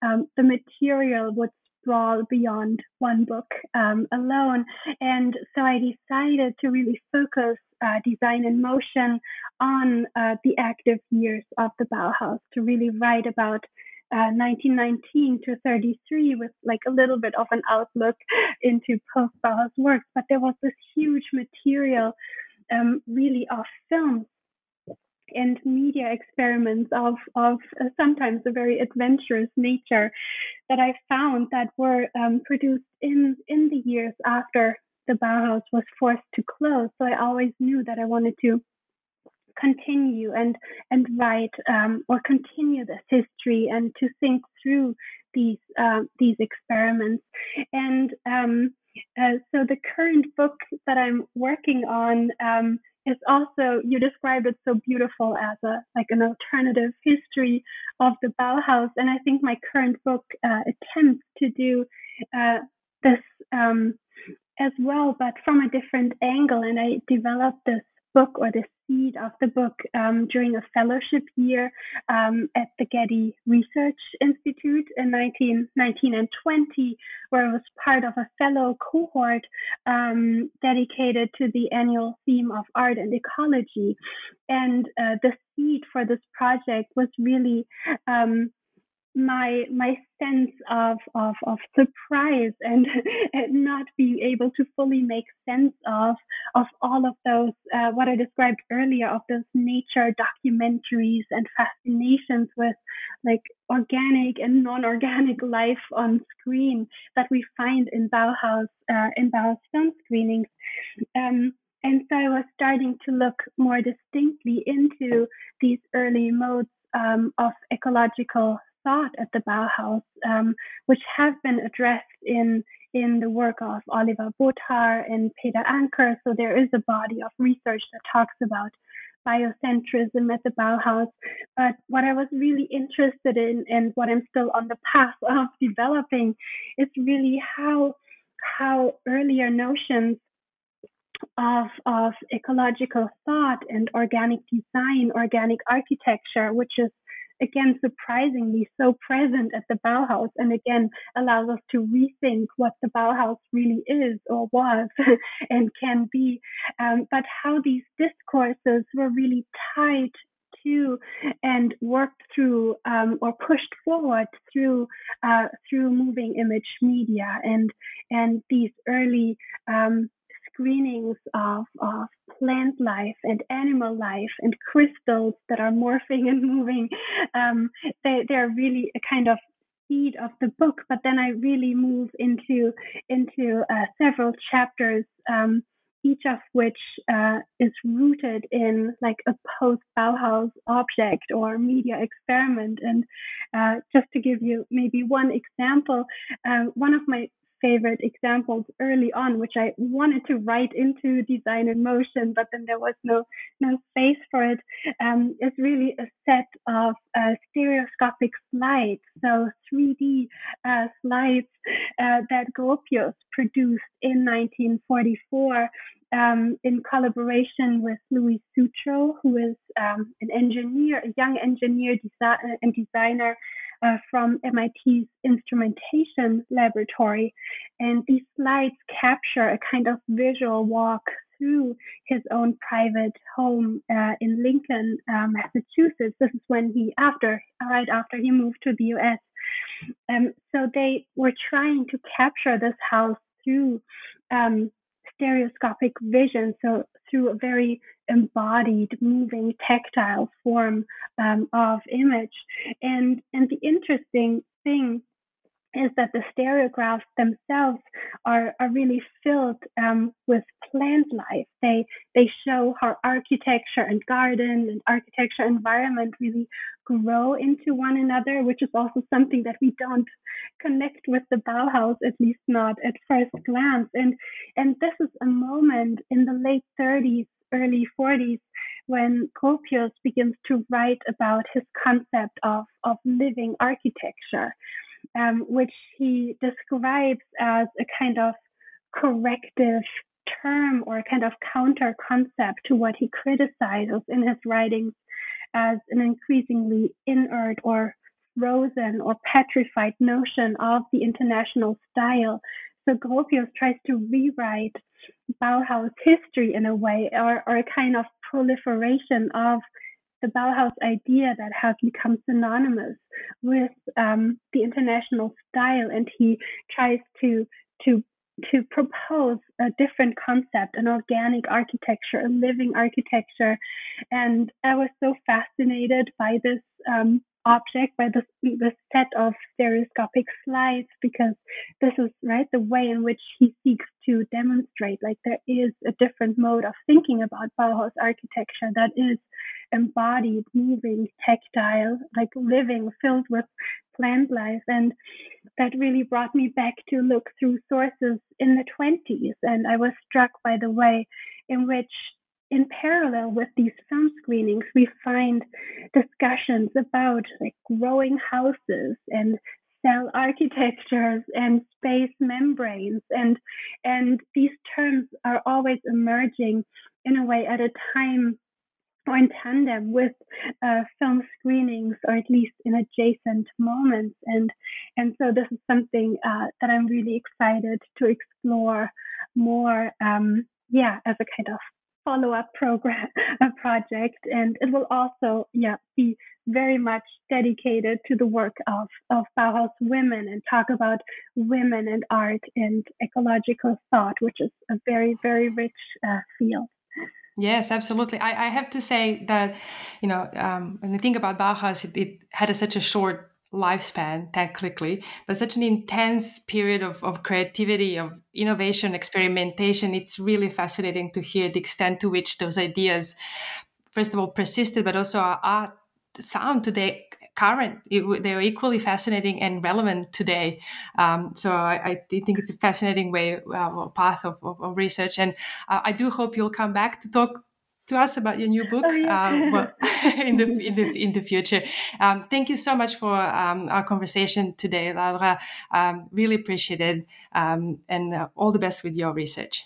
um, the material would sprawl beyond one book um, alone. And so I decided to really focus uh, design in motion on uh, the active years of the Bauhaus, to really write about 1919 uh, to 33 with like a little bit of an outlook into post Bauhaus works. But there was this huge material, um, really of films and media experiments of of uh, sometimes a very adventurous nature that I found that were um, produced in in the years after the Bauhaus was forced to close. So I always knew that I wanted to continue and and write um, or continue this history and to think through these uh, these experiments and um, uh, so the current book that I'm working on um, is also you described it so beautiful as a like an alternative history of the Bauhaus. And I think my current book uh, attempts to do uh, this um, as well but from a different angle. And I developed this book or the seed of the book um, during a fellowship year um, at the Getty Research Institute in 1919 and 20, where I was part of a fellow cohort um, dedicated to the annual theme of art and ecology. And uh, the seed for this project was really um, my my sense of of, of surprise and, and not being able to fully make sense of of all of those uh, what I described earlier of those nature documentaries and fascinations with like organic and non-organic life on screen that we find in Bauhaus uh, in Bauhaus film screenings. Um, and so I was starting to look more distinctly into these early modes um, of ecological thought at the Bauhaus, um, which have been addressed in in the work of Oliver Botar and Peder Anker. So there is a body of research that talks about biocentrism at the Bauhaus. But what I was really interested in and what I'm still on the path of developing is really how how earlier notions of, of ecological thought and organic design, organic architecture, which is again surprisingly so present at the Bauhaus and again allows us to rethink what the Bauhaus really is or was and can be. Um, but how these discourses were really tied to and worked through um, or pushed forward through uh, through moving image media and and these early um, screenings of, of plant life and animal life and crystals that are morphing and moving. Um, they, they're really a kind of seed of the book, but then I really move into into uh, several chapters, um, each of which uh, is rooted in like a post Bauhaus object or media experiment. And uh, just to give you maybe one example, uh, one of my favorite examples early on, which I wanted to write into Design in Motion, but then there was no no space for it. Um, is really a set of uh, stereoscopic slides, so 3D uh, slides uh, that Gropius produced in 1944 um, in collaboration with Louis Sutro, who is um, an engineer, a young engineer desi- and designer uh, from MIT's instrumentation laboratory. And these slides capture a kind of visual walk through his own private home uh, in Lincoln, uh, Massachusetts. This is when he, after, right after he moved to the US. Um, so they were trying to capture this house through um, stereoscopic vision, so through a very embodied, moving, tactile form um, of image. And and the interesting thing is that the stereographs themselves are, are really filled um, with plant life. They they show how architecture and garden and architecture environment really grow into one another, which is also something that we don't connect with the Bauhaus, at least not at first glance. And and this is a moment in the late 30s, early 40s when Gropius begins to write about his concept of, of living architecture um, which he describes as a kind of corrective term or a kind of counter concept to what he criticizes in his writings as an increasingly inert or frozen or petrified notion of the international style. So Gropius tries to rewrite Bauhaus history in a way, or, or a kind of proliferation of the Bauhaus idea that has become synonymous with um, the international style, and he tries to to to propose a different concept, an organic architecture, a living architecture, and I was so fascinated by this um, object by this, the set of stereoscopic slides because this is right the way in which he seeks to demonstrate like there is a different mode of thinking about Bauhaus architecture that is embodied, moving, tactile, like living, filled with plant life. And that really brought me back to look through sources in the 20s. And I was struck by the way in which in parallel with these film screenings, we find discussions about like growing houses and cell architectures and space membranes and and these terms are always emerging in a way at a time or in tandem with uh, film screenings or at least in adjacent moments. And and so this is something uh, that I'm really excited to explore more um, yeah as a kind of follow-up program project and it will also yeah be very much dedicated to the work of of Bauhaus women and talk about women and art and ecological thought which is a very very rich uh, field Yes, absolutely. I, I, have to say that, you know, um, when I think about Bauhaus, it, it had a, such a short lifespan technically, but such an intense period of, of creativity, of innovation, experimentation. It's really fascinating to hear the extent to which those ideas, first of all, persisted, but also are, are sound today current. It, they're equally fascinating and relevant today. Um, so I, I, think it's a fascinating way, uh, path of, of, of, research. And uh, I do hope you'll come back to talk to us about your new book oh, yeah. uh, well, in the in the in the future. Um, thank you so much for um, our conversation today, Laura. Um, really appreciate it, um, and uh, all the best with your research.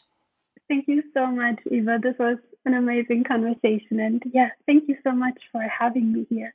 Thank you so much, Eva. This was an amazing conversation, and yeah, thank you so much for having me here.